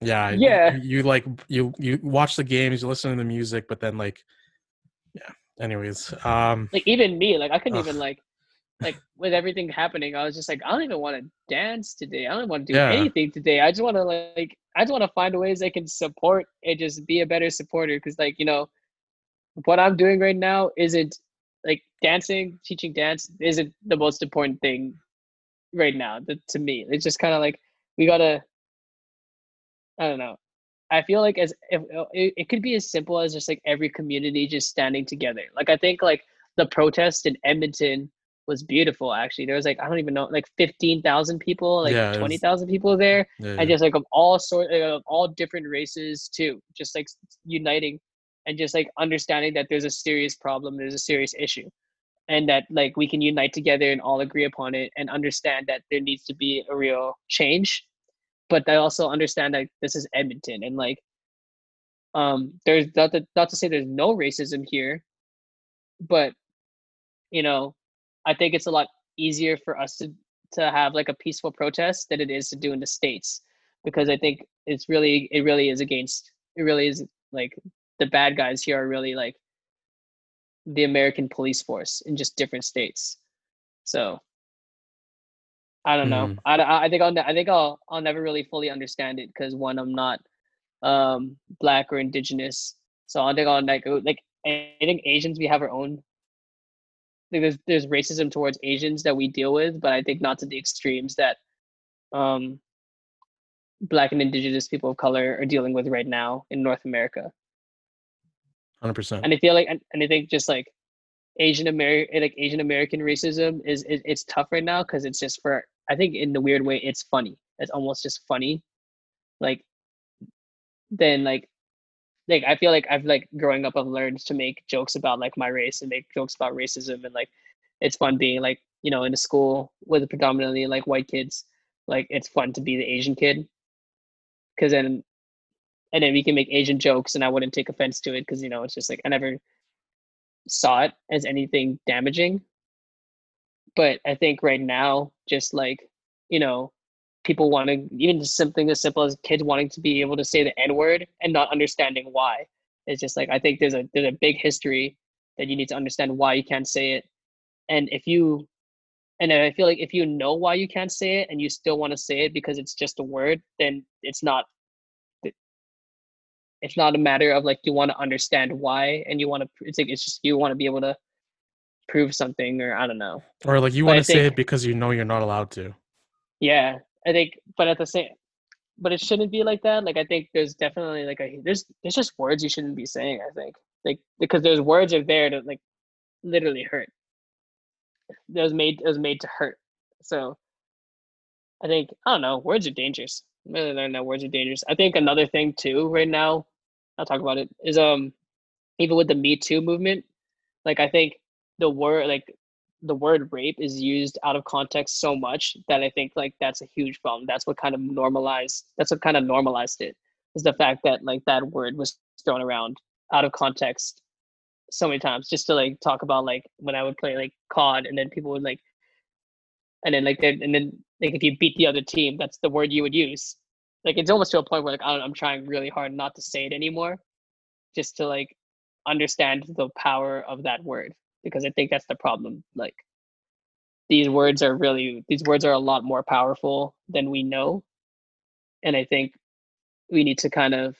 yeah, Yeah. you, like you you watch the games, you listen to the music, but then like yeah. Anyways, um, like even me, like I couldn't Ugh. even like like with everything happening, I was just like, I don't even want to dance today. I don't want to do Yeah. anything today. I just want to like I just want to find ways I can support and just be a better supporter because like you know what I'm doing right now isn't like dancing, teaching dance isn't the most important thing right now to, to me. It's just kind of like we gotta. I don't know. I feel like as if uh, it, it could be as simple as just like every community just standing together. Like I think like the protest in Edmonton was beautiful. Actually, there was like I don't even know like fifteen thousand people, like Yeah, twenty thousand people there yeah, and just like of all sort of all different races too just like uniting and just like understanding that there's a serious problem there's a serious issue and that like we can unite together and all agree upon it and understand that there needs to be a real change but i also understand that this is edmonton and like um there's not to, not to say there's no racism here but you know i think it's a lot easier for us to to have like a peaceful protest than it is to do in the states because I think it's really it really is against it really is like the bad guys here are really like the American police force in just different states. So I don't know. Mhm. I, I think I'll ne- I think I'll I'll never really fully understand it because one I'm not um black or indigenous. So I think I'll like go- like I think Asians we have our own like there's there's racism towards Asians that we deal with, but I think not to the extremes that um black and indigenous people of color are dealing with right now in North America. hundred percent. And I feel like and, and I think just like Asian American like Asian American racism is, it's tough right now because it's just for I think in the weird way it's funny. It's almost just funny. Like then like like I feel like I've like growing up I've learned to make jokes about like my race and make jokes about racism and like it's fun being like, you know, in a school with predominantly like white kids. Like it's fun to be the Asian kid. Cause then and then we can make Asian jokes and I wouldn't take offense to it because you know it's just like I never saw it as anything damaging. But I think right now, just like, you know, people want to even something as simple as kids wanting to be able to say the N word and not understanding why. It's just like I think there's a there's a big history that you need to understand why you can't say it. And if you and I feel like if you know why you can't say it and you still want to say it because it's just a word, then it's not it's not a matter of like you want to understand why and you want to it's like it's just you want to be able to prove something or i don't know. Or like you But want to say it because you know you're not allowed to. yeah i think but at the same but it shouldn't be like that like i think there's definitely like a there's there's just words you shouldn't be saying i think like because those words are there to like literally hurt. It was made it was made to hurt so i think i don't know words are dangerous I don't know words are dangerous i think another thing too right now i'll talk about it is um even with the me too movement like i think the word like the word rape is used out of context so much that I think like that's a huge problem. That's what kind of normalized that's what kind of normalized it is the fact that like that word was thrown around out of context so many times just to like talk about like when I would play like COD and then people would like and then like and then like if you beat the other team, that's the word you would use. Like it's almost to a point where like I don't, I'm trying really hard not to say it anymore, just to like understand the power of that word because I think that's the problem. Like these words are really these words are a lot more powerful than we know. And I think we need to kind of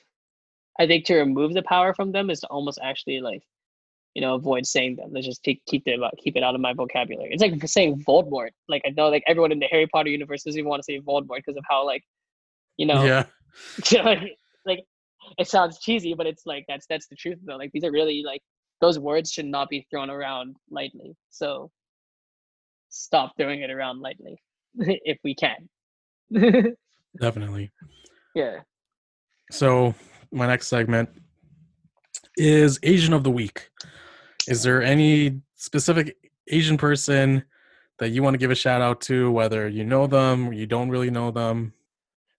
I think to remove the power from them is to almost actually like, you know, avoid saying them. Let's just take, keep it uh, keep it out of my vocabulary. It's like saying Voldemort. Like I know, like everyone in the Harry Potter universe doesn't even want to say Voldemort because of how like, you know, Yeah. like, like it sounds cheesy, but it's like that's that's the truth though. Like these are really like those words should not be thrown around lightly. So stop throwing it around lightly if we can. Definitely. yeah. So my next segment is Asian of the Week. Is there any specific Asian person that you want to give a shout out to, whether you know them or you don't really know them?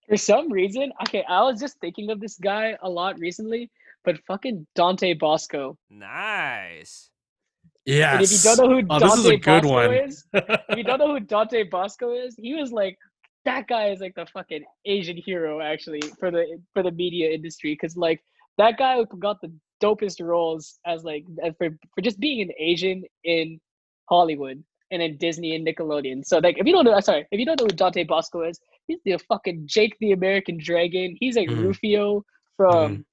For some reason, okay, I was just thinking of this guy a lot recently, but fucking Dante Basco. Nice. Yes. And if you don't know who Oh, Dante this is a good Basco one. is, if you don't know who Dante Basco is, he was like that guy is like the fucking Asian hero actually for the for the media industry because like that guy who got the dopest roles as like for for just being an Asian in Hollywood and in Disney and Nickelodeon. So like if you don't know, sorry, if you don't know who Dante Basco is, he's the fucking Jake the American Dragon. He's like Mhm. Rufio from Mhm.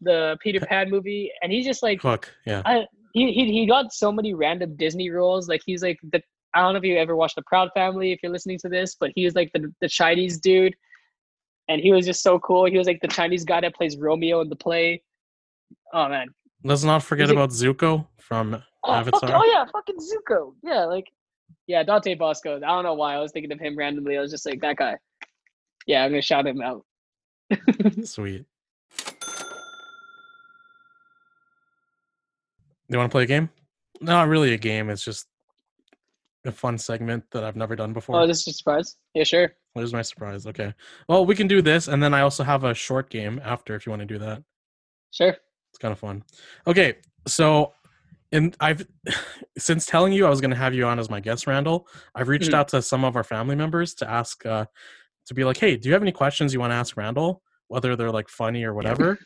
the Peter Pan movie, and he's just like Hook. Yeah. I he, he he got so many random Disney roles. Like he's like the I don't know if you ever watched The Proud Family if you're listening to this, but he was like the the Chinese dude, and he was just so cool. He was like the Chinese guy that plays Romeo in the play. Oh man, Let's not forget it- about Zuko from oh, Avatar. oh yeah, fucking Zuko. Yeah, like yeah, Dante Basco. I don't know why I was thinking of him randomly. I was just like that guy. Yeah, I'm gonna shout him out. Sweet. You want to play a game? Not really a game. It's just a fun segment that I've never done before. Oh, this is a surprise. Yeah, sure. There's my surprise. Okay. Well, we can do this, and then I also have a short game after if you want to do that. Sure. It's kind of fun. Okay, so and I've since telling you I was going to have you on as my guest, Randall. I've reached Mhm. out to some of our family members to ask, uh, to be like, hey, do you have any questions you want to ask Randall, whether they're like funny or whatever?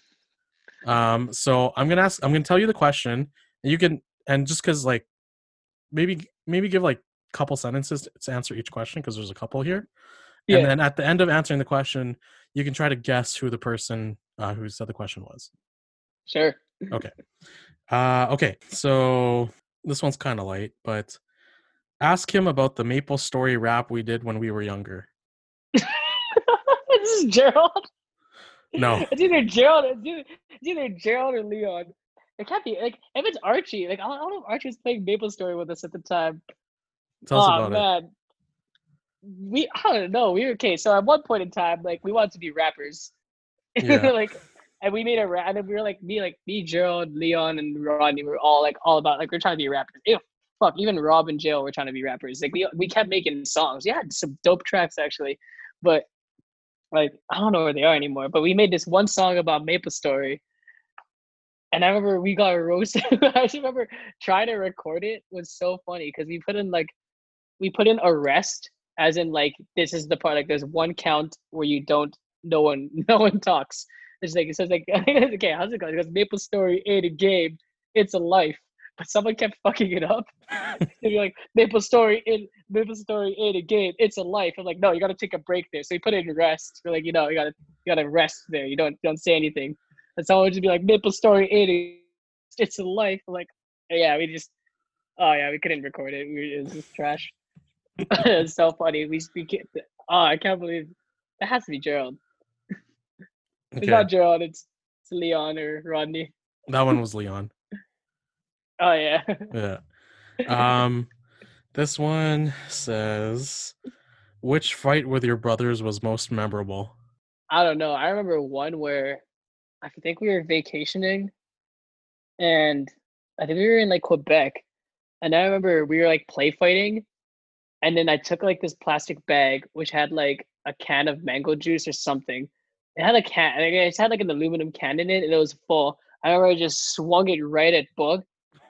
um, so I'm gonna ask. I'm gonna tell you the question, and you can, and just because like maybe maybe give like a couple sentences to answer each question because there's a couple here. Yeah. And then at the end of answering the question, you can try to guess who the person uh, who said the question was. Sure. Okay. Uh, okay, so this one's kind of light, but ask him about the Maple Story rap we did when we were younger. this is Gerald. No. it's either Gerald. It's either, it's either Gerald or Leon. It can't be like if it's Archie. Like I don't, know if Archie was playing Maple Story with us at the time. Tell us oh about it. man, we I don't know. We were okay. So at one point in time, like we wanted to be rappers. Yeah. like, and we made a rap, and then we were like me, like me, Gerald, Leon, and Rodney. We were all like all about like we're trying to be rappers. Ew, fuck, even Rob and Jill were trying to be rappers. Like we we kept making songs. Had some dope tracks actually, but like I don't know where they are anymore. But we made this one song about Maple Story. And I remember we got roasted. I just remember trying to record it was so funny because we put in like we put in arrest as in like this is the part like there's one count where you don't no one no one talks. It's like it says like okay how's it going? It goes Maple Story ain't a game, it's a life. But someone kept fucking it up. They'd be like Maple Story in Maple Story ain't a game, it's a life. I'm like no, you got to take a break there. So you put it in rest. You're like you know you got to you got to rest there. You don't don't say anything. And someone would just be like Maple Story ain't a it's a life. I'm like yeah we just oh yeah we couldn't record it. We, it was just trash. it's so funny. We we can't, oh I can't believe that has to be Gerald. It's Okay. not Gerald. It's it's Leon or Rodney. That one was Leon. Oh yeah. Yeah. Um, this one says, which fight with your brothers was most memorable? I don't know. I remember one where I think we were vacationing, and I think we were in like Quebec, and I remember we were like play fighting, and then I took like this plastic bag which had like a can of mango juice or something. It had a can. It had like an aluminum can in it, and it was full. I remember I just swung it right at Bug,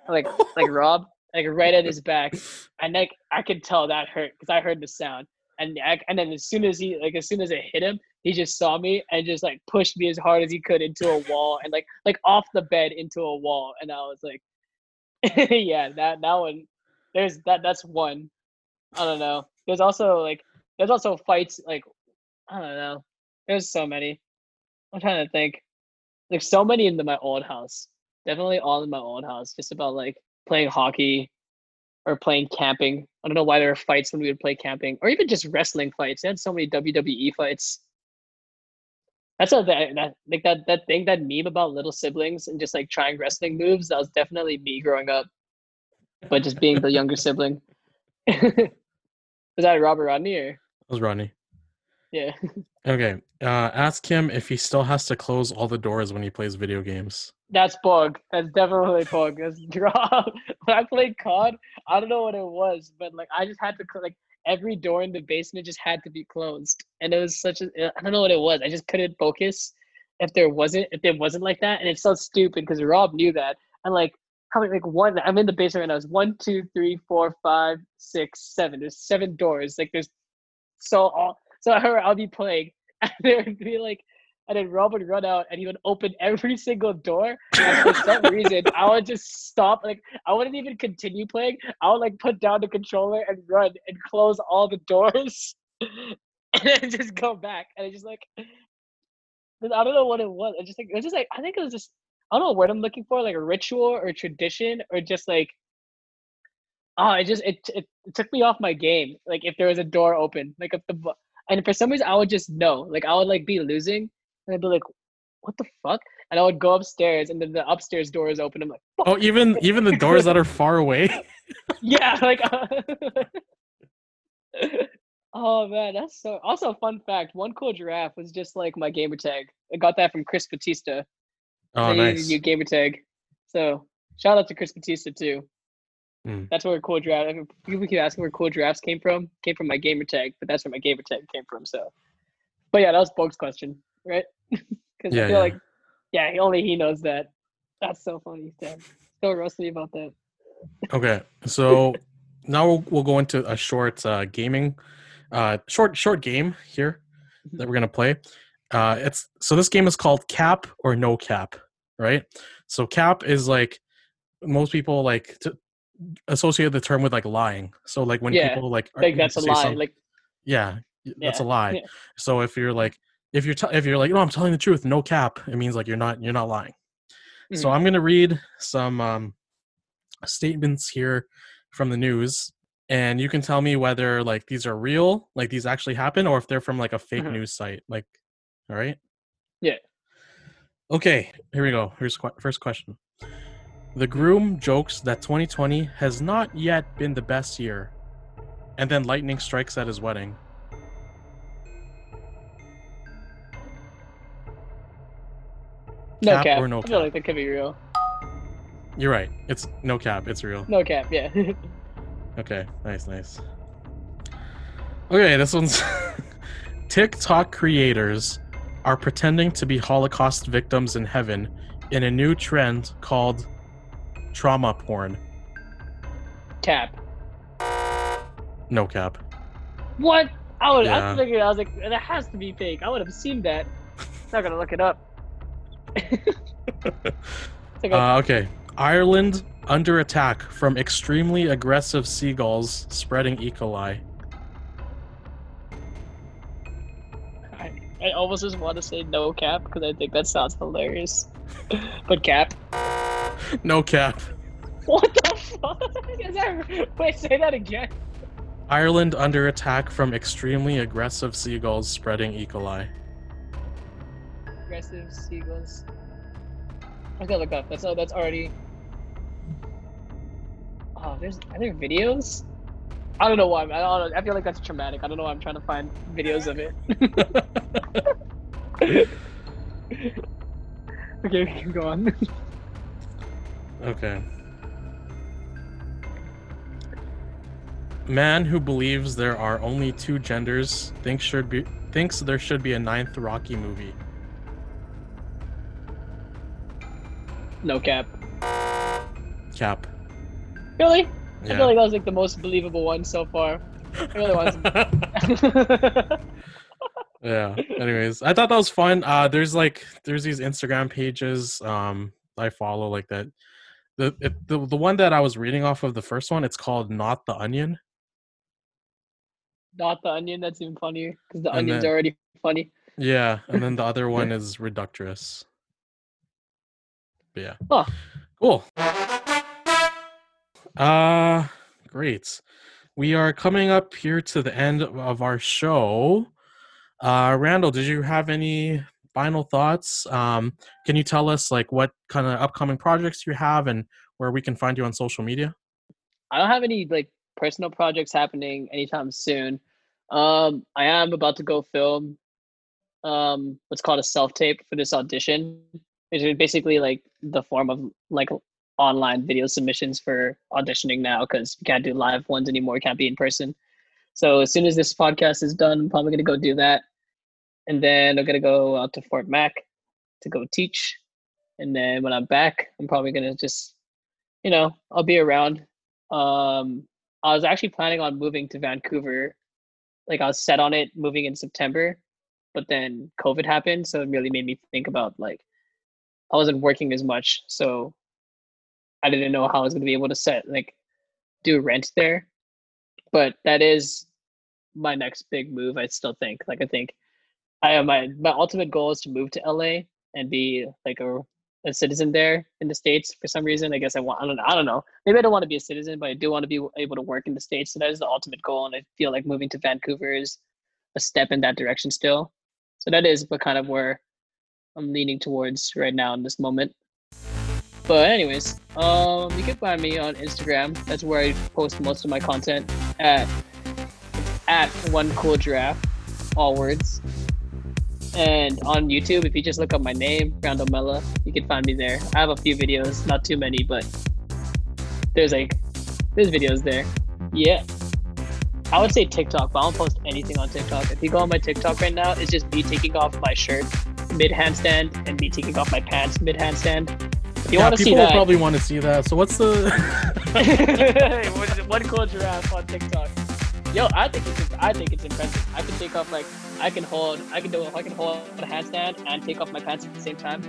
like like Rob, like right at his back, and like I could tell that hurt because I heard the sound. And I, and then as soon as he like as soon as it hit him, he just saw me and just like pushed me as hard as he could into a wall and like like off the bed into a wall. And I was like, yeah, that that one. There's that. That's one. I don't know. There's also like there's also fights like I don't know. There's so many. I'm trying to think. There's so many in the, my old house. definitely all in my old house. Just about like playing hockey or playing camping. I don't know why there were fights when we would play camping, or even just wrestling fights. They had so many WWE fights. That's a that, like that that thing that meme about little siblings and just like trying wrestling moves. That was definitely me growing up, but just being the younger sibling. was that Robert Rodney or That was Rodney. Yeah? Okay. Uh, ask him if he still has to close all the doors when he plays video games. That's bug. That's definitely bug. That's draw. when I played COD, I don't know what it was, but like I just had to cl- like every door in the basement just had to be closed, and it was such a I don't know what it was. I just couldn't focus if there wasn't if it wasn't like that, and it's so stupid because Rob knew that. And like how many like one? I'm in the basement right now. It's one, two, three, four, five, six, seven. There's seven doors. Like there's so all so I I'll be playing, and there would be like and then Rob would run out and he would open every single door. And for some reason, I would just stop. Like I wouldn't even continue playing. I would like put down the controller and run and close all the doors, and then just go back. And it's just like I don't know what it was. I just like it was just like I think it was just I don't know what I'm looking for, like a ritual or tradition or just like oh, it just it, it it took me off my game. Like if there was a door open, like if the and for some reason I would just know. Like I would like be losing and I'd be like, what the fuck? And I would go upstairs and then the upstairs door is open. I'm like, fuck. Oh, even even the doors that are far away. yeah, like. oh man, that's so. Also, fun fact: one cool giraffe was just like my gamer tag. I got that from Chris Batista. Oh, nice. New gamer tag. So shout out to Chris Batista too. Mm. That's where cool giraffe. People keep asking where cool giraffes came from. Came from my gamer tag, but that's where my gamer tag came from. So, but yeah, that was Bogue's question, right? Because Yeah, I feel yeah. like, yeah, only he knows that. That's so funny. Damn. Still rusty about that. Okay, so now we'll, we'll go into a short uh, gaming, uh, short short game here that we're gonna play. Uh, it's so this game is called Cap or No Cap, right? So Cap is like most people like to associate the term with like lying. So like when Yeah, people like Like that's a lie. Like yeah, y- that's a lie. yeah. So if you're like if you're t- if you're like no, I'm telling the truth, no cap, it means like you're not you're not lying. So Mhm. I'm gonna read some um, statements here from the news, and you can tell me whether like these are real, like these actually happen, or if they're from like a fake Mhm. news site. Like, all right. Yeah. Okay, here we go. Here's que- first question. The groom jokes that 2020 has not yet been the best year, and then lightning strikes at his wedding. no cap cap. or no I feel like that could be real. You're right. It's no cap. It's real. No cap. Yeah. Okay, nice, nice. Okay, this one's TikTok creators are pretending to be Holocaust victims in heaven in a new trend called trauma porn. cap. No cap. What? I would. Yeah. I figured. I was like, that has to be fake. I would have seen that. Not gonna look it up. It's like a- Uh, okay. Ireland under attack from extremely aggressive seagulls spreading E. coli. I, I almost just want to say no cap because I think that sounds hilarious. but cap. No cap. What the fuck? Is that, wait, say that again. Ireland under attack from extremely aggressive seagulls spreading E. coli. Aggressive seagulls. I gotta look up. That's oh, that's already. Oh, there's are there videos? I don't know why. I don't. I feel like that's traumatic. I don't know why I'm trying to find videos of it. okay, we can go on. Okay. Man who believes there are only two genders thinks should be thinks there should be a ninth Rocky movie. no cap. Cap. Really? I feel like that was like the most believable one so far. I really want. yeah. Anyways, I thought that was fun. Uh there's like there's these Instagram pages um I follow like that. The, it, the the one that I was reading off of the first one, it's called Not the Onion. Not the onion. That's even funnier because the And onion's then- already funny. Yeah, and then the other one is Reductress. But yeah. Huh. Cool. Uh great. We are coming up here to the end of our show. Uh Randall, did you have any final thoughts? Um can you tell us like what kind of upcoming projects you have and where we can find you on social media? I don't have any like personal projects happening anytime soon. Um, I am about to go film um what's called a self tape for this audition. Is basically like the form of like online video submissions for auditioning now because you can't do live ones anymore, you can't be in person. So as soon as this podcast is done, I'm probably gonna go do that. And then I'm gonna go out to Fort Mac to go teach. And then when I'm back, I'm probably gonna just, you know, I'll be around. Um, I was actually planning on moving to Vancouver. Like I was set on it moving in September, but then COVID happened, so it really made me think about like I wasn't working as much, so I didn't know how I was to be able to set like do rent there. But that is my next big move. I still think like I think I have my my ultimate goal is to move to LA and be like a a citizen there in the states for some reason. I guess I want. I don't. know. I don't know. Maybe I don't want to be a citizen, but I do want to be able to work in the states. So that is the ultimate goal, and I feel like moving to Vancouver is a step in that direction still. So that is, but kind of where I'm leaning towards right now in this moment. But anyways, um, you can find me on Instagram. That's where I post most of my content at at one cool giraffe, all words. And on YouTube, if you just look up my name, Randall Mella, you can find me there. I have a few videos, not too many, but there's like there's videos there. Yeah. I would say TikTok, but I don't post anything on TikTok. If you go on my TikTok right now, it's just me taking off my shirt mid handstand and me taking off my pants mid handstand. You yeah, want to see that? people will probably want to see that. So what's the one one cool giraffe on TikTok. Yo, I think it's I think it's impressive. I can take off like I can hold I can do I can hold a handstand and take off my pants at the same time.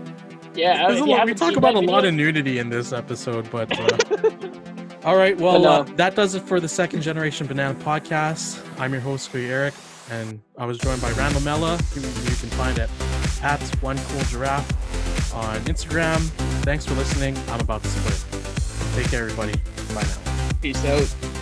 Yeah, There's if a you lot, we talk about a lot of nudity in this episode, but uh, all right. Well, no. uh, that does it for the Second Generation Banana Podcast. I'm your host, Kuya Erik, and I was joined by Randall Mella, who you can find at at One Cool Giraffe on Instagram. Thanks for listening. I'm about to split. Take care, everybody. Bye now. Peace out.